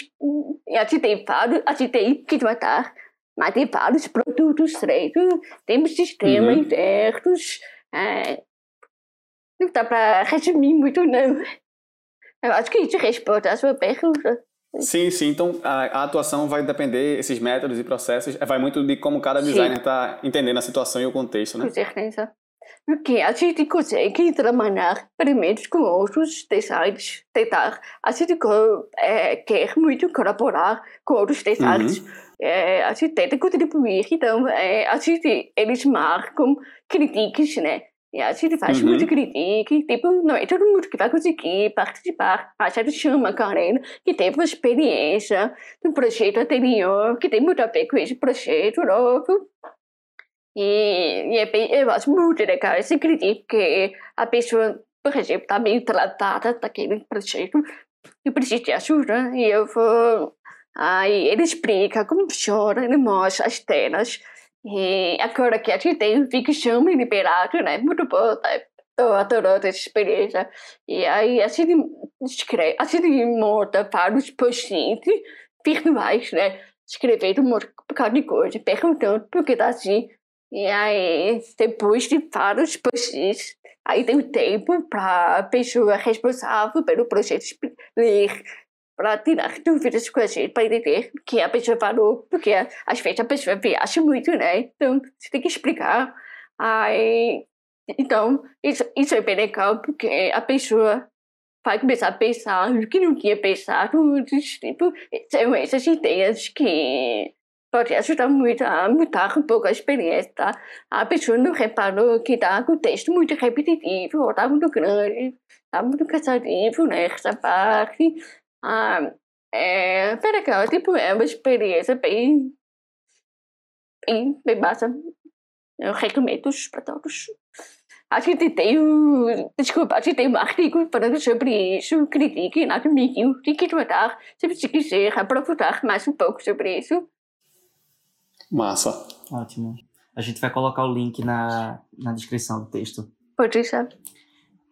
A gente tem vários, a gente tem que tratar, mas tem vários produtos certos, temos sistemas uhum. internos. É, não dá para resumir muito, não. Eu acho que isso responde à sua pergunta. Sim, sim. Então a, a, atuação vai depender, esses métodos e processos, vai muito de como cada designer está entendendo a situação e o contexto, né? Com certeza. Porque a gente consegue trabalhar primeiro com outros designers, tentar. A gente é, quer muito colaborar com outros designers. Uhum. É, a gente tenta contribuir, então é, a gente, eles marcam críticas, né? E a gente faz uhum. muito crítica, tipo, não é todo mundo que vai conseguir participar. A gente chama a Karen, que teve uma experiência do projeto anterior, que tem muito a ver com esse projeto novo. E, e é bem, eu acho muito legal esse crítica, porque a pessoa, por exemplo, está meio tratada daquele projeto e precisa de ajuda. E eu vou. Aí ele explica como funciona, ele mostra as telas e agora que a gente tem ficção liberado, né? Muito bom, né? Estou adorando essa experiência. E aí a gente escreve, a gente monta vários post-its virtuais, né? Escrevendo um bocado de coisa, perguntando por que tá assim. E aí, depois de vários post-its, aí tem o tempo para a pessoa responsável pelo projeto ler tirar dúvidas com a gente, para entender o que a pessoa falou, porque às vezes a pessoa viaja muito, né? Então, você tem que explicar. Aí, então, isso, isso é bem legal, porque a pessoa vai começar a pensar o que não tinha pensado. Tipo, são essas ideias que pode ajudar muito a mudar um pouco a experiência, tá? A pessoa não reparou que está com o texto muito repetitivo, ou está muito grande, está muito cansativo nessa parte. Ah, é bem legal, tipo, é uma experiência bem, bem, bem massa. Eu recomendo para todos. a gente tem o. Desculpa, a gente tem um artigo falando sobre isso, critique na mídia, tem que tratar, se você quiser aprofundar mais um pouco sobre isso. Massa. Ótimo. A gente vai colocar o link na, na descrição do texto. Pode deixar.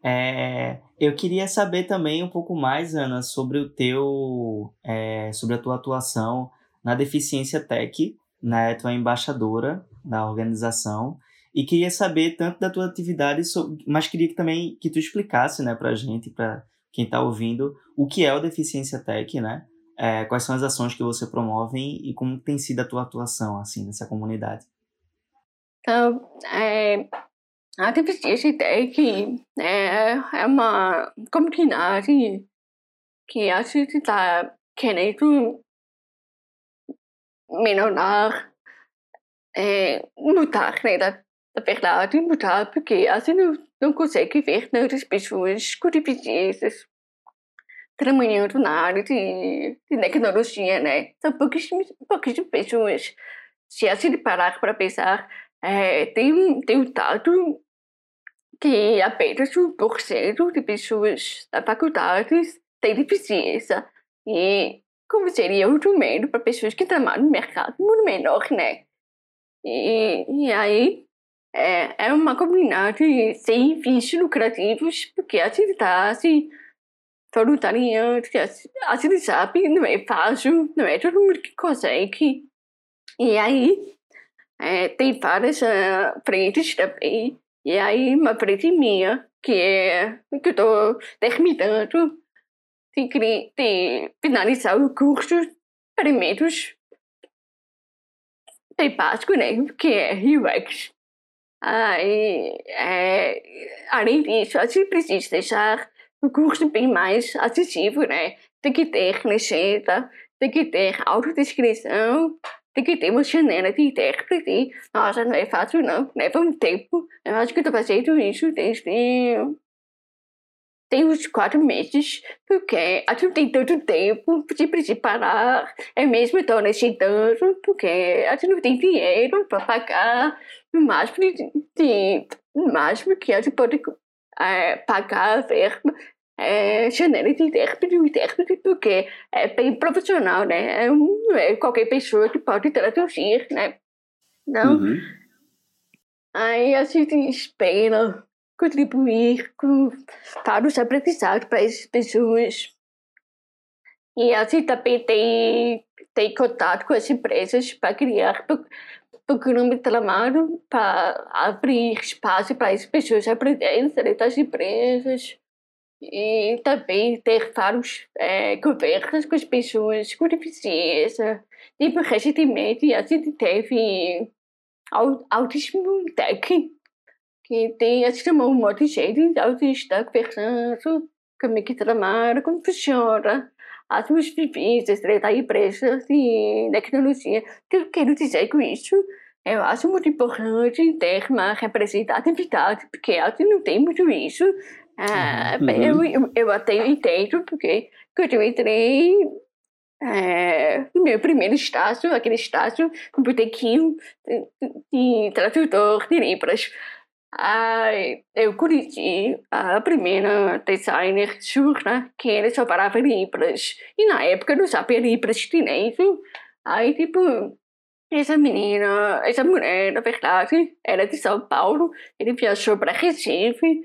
É, eu queria saber também um pouco mais, Ana, sobre o teu, é, sobre a tua atuação na Deficiência Tech, né? Tu é embaixadora da organização e queria saber tanto da tua atividade, mas queria também que tu explicasse, né, para gente, para quem está ouvindo, o que é o Deficiência Tech, né? É, quais são as ações que você promove e como tem sido a tua atuação assim nessa comunidade? Então, é, a Deficiência Tech é, é uma comunidade que a gente está querendo melhorar, é, mudar, né, da, da verdade, mudar, porque a gente não, não consegue ver tantas pessoas com deficiências trabalhando na área de, de tecnologia, né? São pouquíssimas, pouquíssimas pessoas. Se a gente parar para pensar, é, tem, tem um dado que apenas 1% de pessoas da faculdade têm deficiência. E como seria o número para pessoas que trabalham no mercado muito menor, né? E, e aí é, é uma comunidade sem fins lucrativos, porque a assim, voluntariando, a sabe, não é fácil, não é todo mundo que consegue. E aí é, tem várias uh, frentes também. E aí uma frente minha, que é que eu estou terminando de, de finalizar o curso experimentos bem básico, né? Que é UX. Aí, é, além disso, a gente precisa deixar o curso bem mais acessível, né? Tem que ter legenda, tem que ter autodescrição, ter uma janela de intérprete. Nossa, não é fácil não, leva um tempo. Eu acho que eu tô fazendo isso desde tem uns quatro meses, porque a gente tem tanto tempo de parar, é mesmo estou necessitando, porque a gente não tem dinheiro para pagar o máximo, de, de, máximo que a gente pode é, pagar a verba é, janela de intérprete, porque é bem profissional, né? É, um, é qualquer pessoa que pode traduzir, né? Então, uhum. aí a gente espera contribuir com vários aprendizados para essas pessoas. E a gente também tem, tem contato com as empresas para criar programa de trabalho para abrir espaço para as pessoas aprenderem dentro das empresas e também ter vários é, conversas com as pessoas com deficiência. Tipo, recentemente a gente teve autismo tech que tem assim, um monte de gente autista conversando como é que trabalha, como funciona as suas vivências da empresa de tecnologia. O que eu quero dizer com isso? Eu acho muito importante ter uma representatividade, porque a gente não tem muito isso. Ah, uhum. eu, eu, eu até entendo, porque quando eu entrei é, no meu primeiro estágio, aquele estágio com botequinho de, tradutor de Libras, Ai, eu conheci a primeira designer surda que ele só falava Libras. E na época eu não sabia Libras chinês. Aí, tipo, essa menina, essa mulher, na verdade, era de São Paulo. Ele viajou para Recife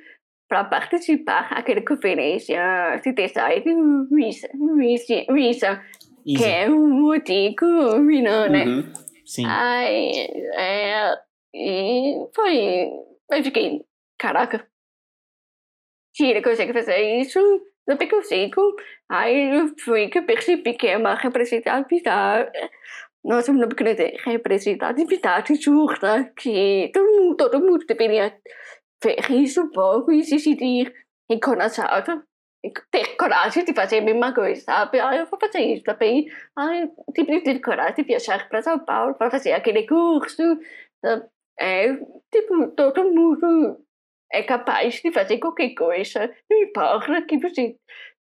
para participar daquela conferência de design Visa, Visa, Visa que é um Milan, né? Uhum. Sim. Aí, é, e foi Aí fiquei, caraca, se ele consegue fazer isso, eu também consigo. Aí foi que eu percebi que é uma representatividade. Não queria dizer representatividade justa, que todo mundo, todo mundo deveria ver isso um pouco e se sentir encorajado. Ter coragem de fazer a mesma coisa, sabe? Ah, eu vou fazer isso também. Ah, eu tive coragem de viajar para São Paulo para fazer aquele curso. Sabe? É, tipo, todo mundo é capaz de fazer qualquer coisa, não importa que você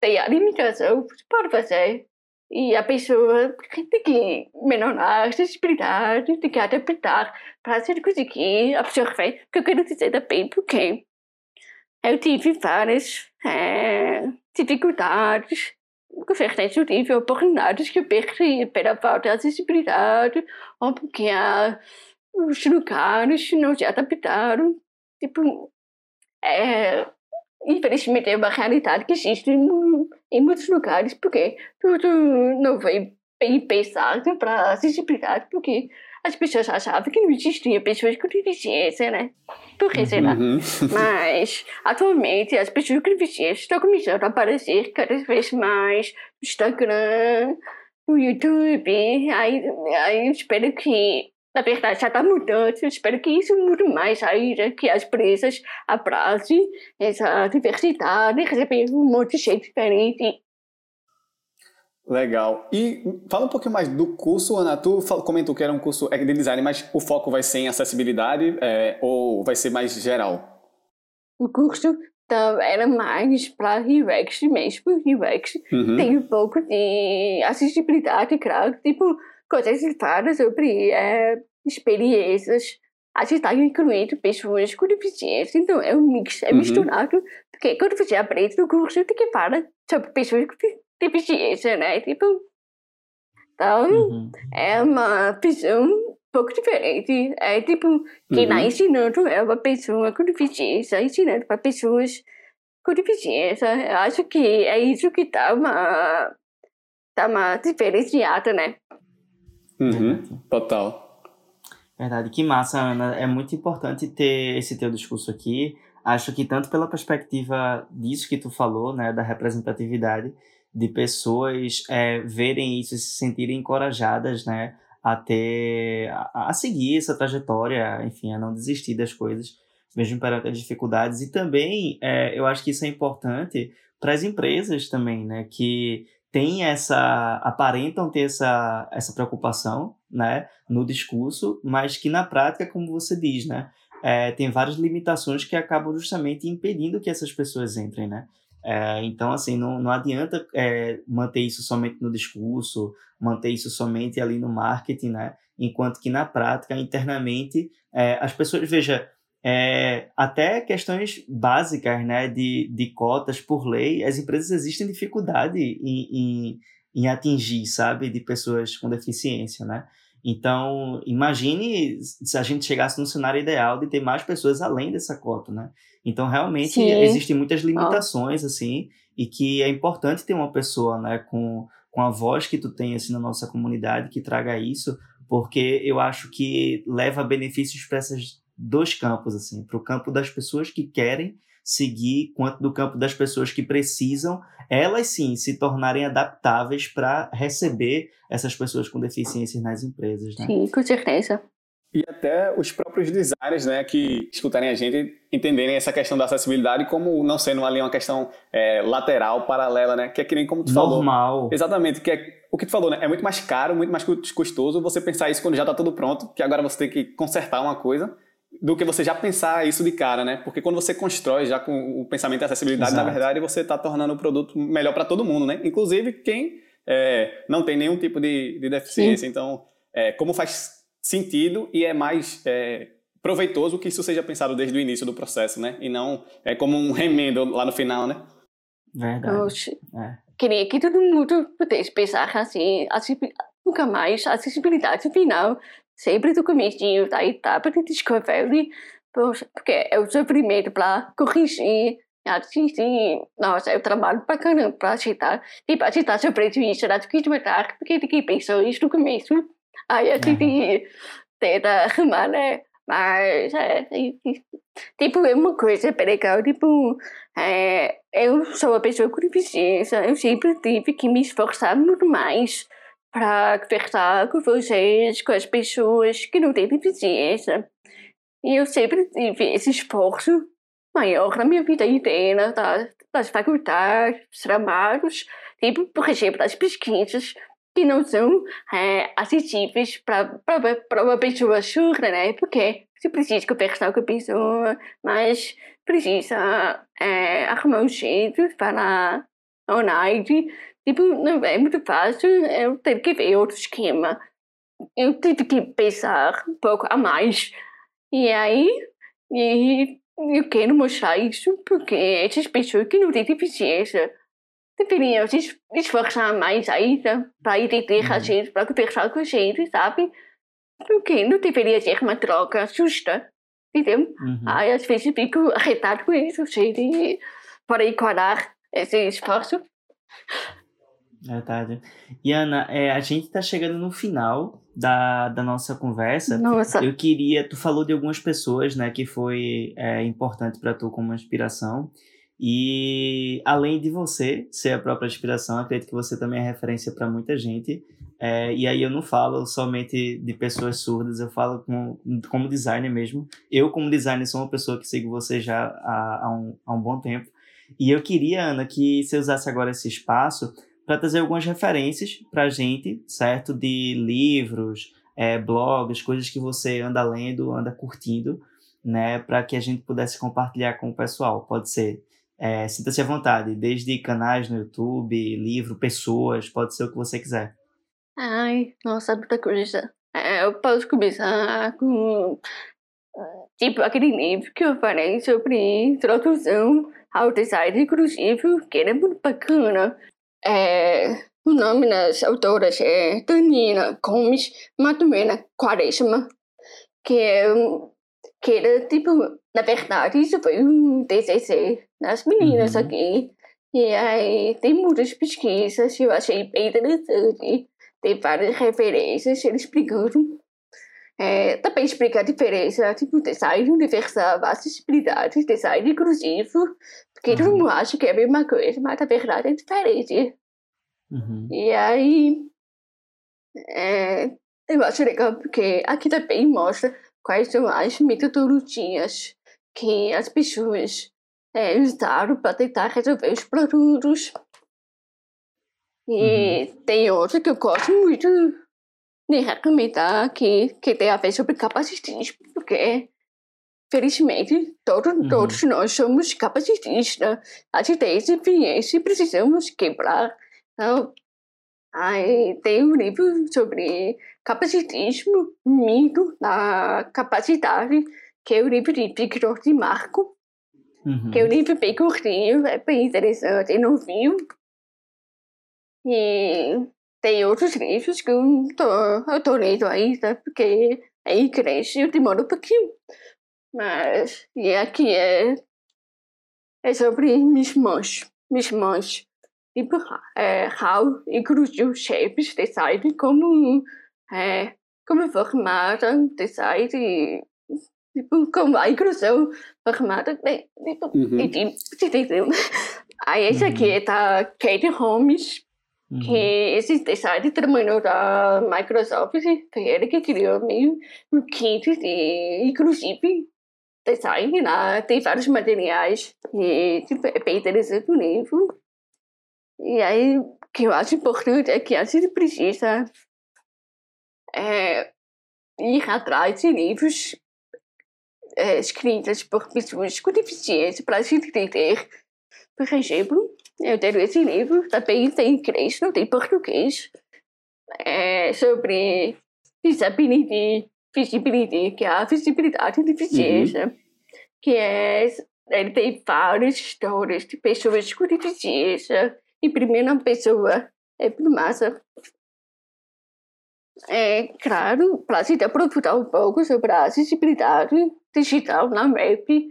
tenha limitação, você pode fazer. E a pessoa tem que melhorar a sensibilidade, tem que adaptar para você conseguir absorver o que eu quero dizer também, porque eu tive várias é, dificuldades. Com certeza eu tive oportunidades que eu perdi pela falta de acessibilidade, ou porque ah, os lugares não se adaptaram. Tipo, é, infelizmente é uma realidade que existe em, em muitos lugares, porque tudo não foi bem pensado para acessibilidade, porque as pessoas achavam que não existia pessoas com deficiência, né? Por que será? Uhum. Mas, atualmente, as pessoas com deficiência estão começando a aparecer cada vez mais no Instagram, no YouTube. Aí, aí eu espero que, na verdade, já está mudando. Eu espero que isso mude mais ainda, que as empresas abracem essa diversidade, recebem um monte de gente diferente Legal. E fala um pouquinho mais do curso, Ana. Tu comentou que era um curso de design, mas o foco vai ser em acessibilidade é, ou vai ser mais geral? O curso era mais para UX mesmo. UX uhum. tem um pouco de acessibilidade, claro. Tipo, coisas fala sobre é, experiências. A gente está incluindo pessoas com deficiência, então é um mix, é uhum. misturado. Porque quando você aprende no curso, tem que falar sobre pessoas com deficiência, né? Tipo, então, uhum. é uma visão um pouco diferente. É tipo, quem está uhum. ensinando é uma pessoa com deficiência, ensinando para pessoas com deficiência. Eu acho que é isso que está uma, tá uma diferenciada, né? Uhum. Total. Verdade, que massa, Ana. É muito importante ter esse teu discurso aqui. Acho que tanto pela perspectiva disso que tu falou, né, da representatividade, de pessoas é, verem isso e se sentirem encorajadas, né, a ter, a, a, seguir essa trajetória, enfim, a não desistir das coisas, mesmo perante as dificuldades. E também, é, eu acho que isso é importante para as empresas também, né, que têm essa, aparentam ter essa, essa preocupação, né, no discurso, mas que na prática, como você diz, né, é, tem várias limitações que acabam justamente impedindo que essas pessoas entrem, né? É, então, assim, não, não adianta é, manter isso somente no discurso, manter isso somente ali no marketing, né? Enquanto que na prática, internamente, é, as pessoas, veja, é, até questões básicas, né, de, de cotas por lei, as empresas existem dificuldade em, em, em atingir, sabe, de pessoas com deficiência, né? Então, imagine se a gente chegasse no cenário ideal de ter mais pessoas além dessa cota, né? Então, realmente, Sim. existem muitas limitações, oh. assim, e que é importante ter uma pessoa, né, com, com a voz que tu tem, assim, na nossa comunidade, que traga isso, porque eu acho que leva benefícios para esses dois campos, assim, para o campo das pessoas que querem seguir, quanto do campo das pessoas que precisam, elas sim se tornarem adaptáveis para receber essas pessoas com deficiências nas empresas. Né? Sim, com certeza. E até os próprios designers, né, que escutarem a gente, entenderem essa questão da acessibilidade como não sendo ali uma questão é, lateral, paralela, né, que é que nem como tu Normal. falou. Normal. Exatamente, que é o que tu falou, né, é muito mais caro, muito mais custoso você pensar isso quando já está tudo pronto, que agora você tem que consertar uma coisa, do que você já pensar isso de cara, né? Porque quando você constrói já com o pensamento de acessibilidade, Exato. na verdade, você está tornando o produto melhor para todo mundo, né? Inclusive quem é, não tem nenhum tipo de, de deficiência. Sim. Então, é, como faz sentido e é mais é, proveitoso que isso seja pensado desde o início do processo, né? E não é como um remendo lá no final, né? Verdade. Oxe. É. Queria que todo mundo pudesse pensar assim, nunca mais, acessibilidade final sempre do comecinho da etapa de discovery, porque é o sofrimento para corrigir Assim, nossa, eu trabalho para caramba para aceitar. Tipo, aceitar seu prejuízo da desquitmatar, porque ninguém pensou isso no começo. Aí a gente tenta arrumar, né? Mas, é, tipo, é uma coisa legal, tipo, é, eu sou uma pessoa com deficiência, eu sempre tive que me esforçar muito mais para conversar com vocês, com as pessoas que não têm deficiência. E eu sempre tive esse esforço maior na minha vida inteira, das, das faculdades, dos trabalhos, tipo, por exemplo, das pesquisas que não são é, acessíveis para uma pessoa surda, né? Porque você precisa conversar com a pessoa, mas precisa é, arrumar um jeito para online Tipo, não é muito fácil, eu tive que ver outro esquema. Eu tive que pensar um pouco a mais. E aí, e eu quero mostrar isso porque essas pessoas que não têm deficiência deveriam se esforçar mais ainda para entender a gente, para conversar com a gente, sabe? Porque não deveria ser uma troca justa, entendeu? Uhum. Aí às vezes fico arretado com isso, gente, para enquadrar esse esforço. Verdade. E Ana, é, a gente está chegando no final da, da nossa conversa. Nossa. Eu queria, tu falou de algumas pessoas, né, que foi é, importante para tu como inspiração. E além de você ser a própria inspiração, acredito que você também é referência para muita gente. É, e aí eu não falo somente de pessoas surdas, eu falo como, como designer mesmo. Eu, como designer, sou uma pessoa que sigo você já há, há, um, há um bom tempo. E eu queria, Ana, que você usasse agora esse espaço para trazer algumas referências para a gente, certo? De livros, é, blogs, coisas que você anda lendo, anda curtindo, né? Para que a gente pudesse compartilhar com o pessoal. Pode ser, é, sinta-se à vontade, desde canais no YouTube, livro, pessoas, pode ser o que você quiser. Ai, nossa, muita coisa. É, eu posso começar com. Tipo, aquele livro que eu falei sobre introdução ao design inclusivo, que era muito bacana. É, o nome das autoras é Danina Gomes Matumena Quaresma, que é que era tipo, na verdade, isso foi um TCC das meninas Uhum. aqui. E aí tem muitas pesquisas eu achei bem interessante. Tem várias referências, ele explicando. É, também explica a diferença, tipo, design universal, acessibilidade, design inclusivo, porque todo Uhum. mundo acha que é a mesma coisa, mas na verdade é diferente. Uhum. E aí, é, eu acho legal porque aqui também mostra quais são as metodologias que as pessoas é, usaram para tentar resolver os produtos. E tem outra que eu gosto muito de recomendar aqui, que tem a ver sobre capacitismo, porque felizmente todos, Uhum. todos nós somos capacitistas. A gente tem viés e precisamos quebrar. Então, aí tem um livro sobre capacitismo, mito da capacidade, que é o livro de Victor de Marco, Uhum. que é um livro bem curtinho, é bem interessante, é novinho. E tem outros livros que eu tô, eu tô lendo ainda, porque é inglês e eu demoro um pouquinho. Mas, e aqui é, é sobre mismãs, mismãs. Tipo, é, how inclusive shapes design como, é, como formada design, tipo, como a inclusão formada, tipo, Uhum. enfim, você entendeu? Aí esse aqui é da Kate Holmes, Uhum. que esse design trabalhou da Microsoft, foi ele que criou meio um kit de inclusive design lá, tem vários materiais e tipo, é bem interessante o livro. E aí, o que eu acho importante é que a gente precisa é, ir atrás de livros é, escritos por pessoas com deficiência para a gente entender. Por exemplo, eu tenho esse livro, também tem inglês, não tem português, é, sobre disability, visibility, que é a visibilidade e deficiência, que é, ele tem várias histórias de pessoas com deficiência, em primeira pessoa, é muito massa. É claro, para se aprofundar um pouco sobre a acessibilidade digital na web,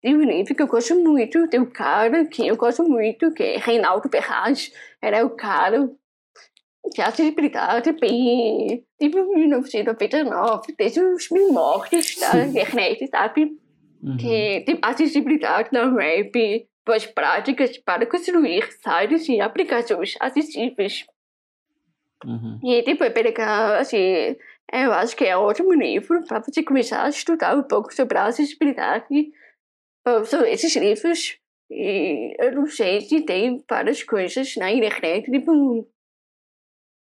tem um livro que eu gosto muito, tem um cara que eu gosto muito, que é Reinaldo Ferraz. Ele é o cara de acessibilidade bem, tipo 1999, desde os primórdios da internet, sabe? Uhum. Que tem acessibilidade na web, boas práticas para construir sites e aplicações acessíveis. Uhum. E tipo, é bem legal, assim, eu acho que é um ótimo livro para você começar a estudar um pouco sobre a acessibilidade. São esses livros, e eu não sei se tem várias coisas na internet, tipo,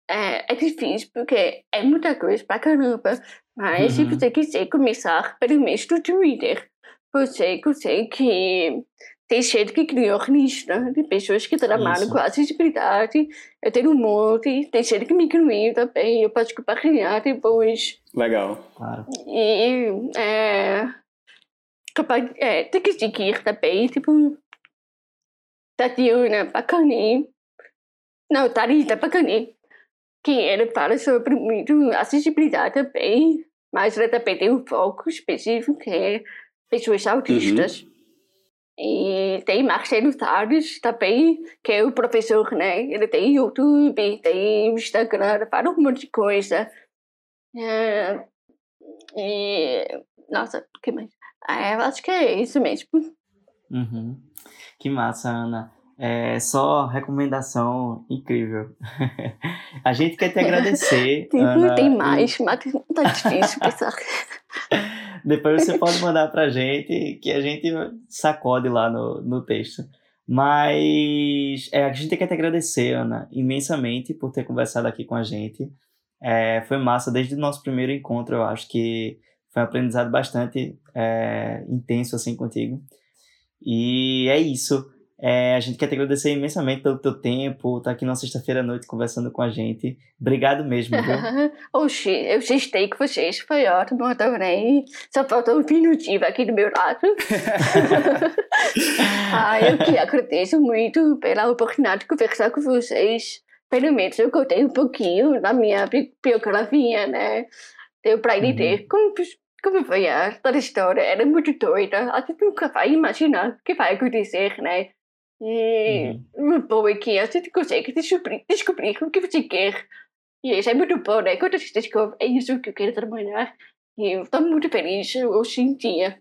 é, é difícil porque é muita coisa pra caramba, mas se Uhum. você quiser começar pelo mês do Twitter, você consegue tem gente que criou lista de pessoas que trabalham Isso. com acessibilidade. Eu tenho um monte, tem gente que me incluiu também, eu posso compartilhar depois. Legal. Claro. E é, capaz, é, tem que seguir também, tipo, Tatiana Bacani, não, Tarita Bacani, que ele fala sobre muito acessibilidade também, mas ele também tem um foco específico que é pessoas autistas. Uhum. E tem Marcelo Salles também, que é o professor, né? Ele tem YouTube, tem Instagram, fala um monte de coisa. É, e, nossa, o que mais? É, eu acho que é isso mesmo. Uhum. Que massa, Ana. É só recomendação incrível. a gente quer te agradecer. Tem, Ana, tem mais, e... mas tá difícil pensar. Depois você pode mandar pra gente que a gente sacode lá no, no texto. Mas é, a gente quer te agradecer, Ana, imensamente por ter conversado aqui com a gente. É, foi massa desde o nosso primeiro encontro, eu acho que foi um aprendizado bastante é, intenso assim contigo. E é isso. É, a gente quer te agradecer imensamente pelo teu tempo, estar tá aqui na sexta-feira à noite conversando com a gente. Obrigado mesmo, viu? Oxi, eu gostei com vocês, foi ótimo, adorei. Só faltou um minutinho aqui do meu lado. ah, eu que agradeço muito pela oportunidade de conversar com vocês. Pelo menos eu contei um pouquinho da minha biografia, né? Deu para entender uhum. como como foi a toda a história, era muito doida. A gente nunca vai imaginar o que vai acontecer, né? E uhum. bom é que a gente consegue descobrir, descobrir o que você quer. E isso é muito bom, né? Quando a gente descobre, é isso que eu quero trabalhar. E eu estou muito feliz hoje em dia.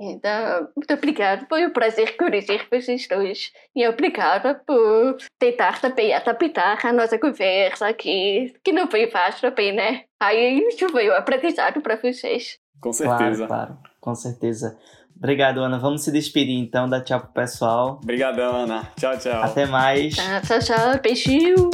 Então, muito obrigada. Foi um prazer conhecer vocês dois. E obrigada por tentar também adaptar a nossa conversa aqui, que não foi fácil também, né? Aí isso foi um aprendizado para vocês. Com certeza. Claro, claro, com certeza. Obrigado, Ana. Vamos se despedir então, dá tchau pro pessoal. Obrigadão, Ana. Tchau, tchau. Até mais. Tchau, tchau. Beijinho.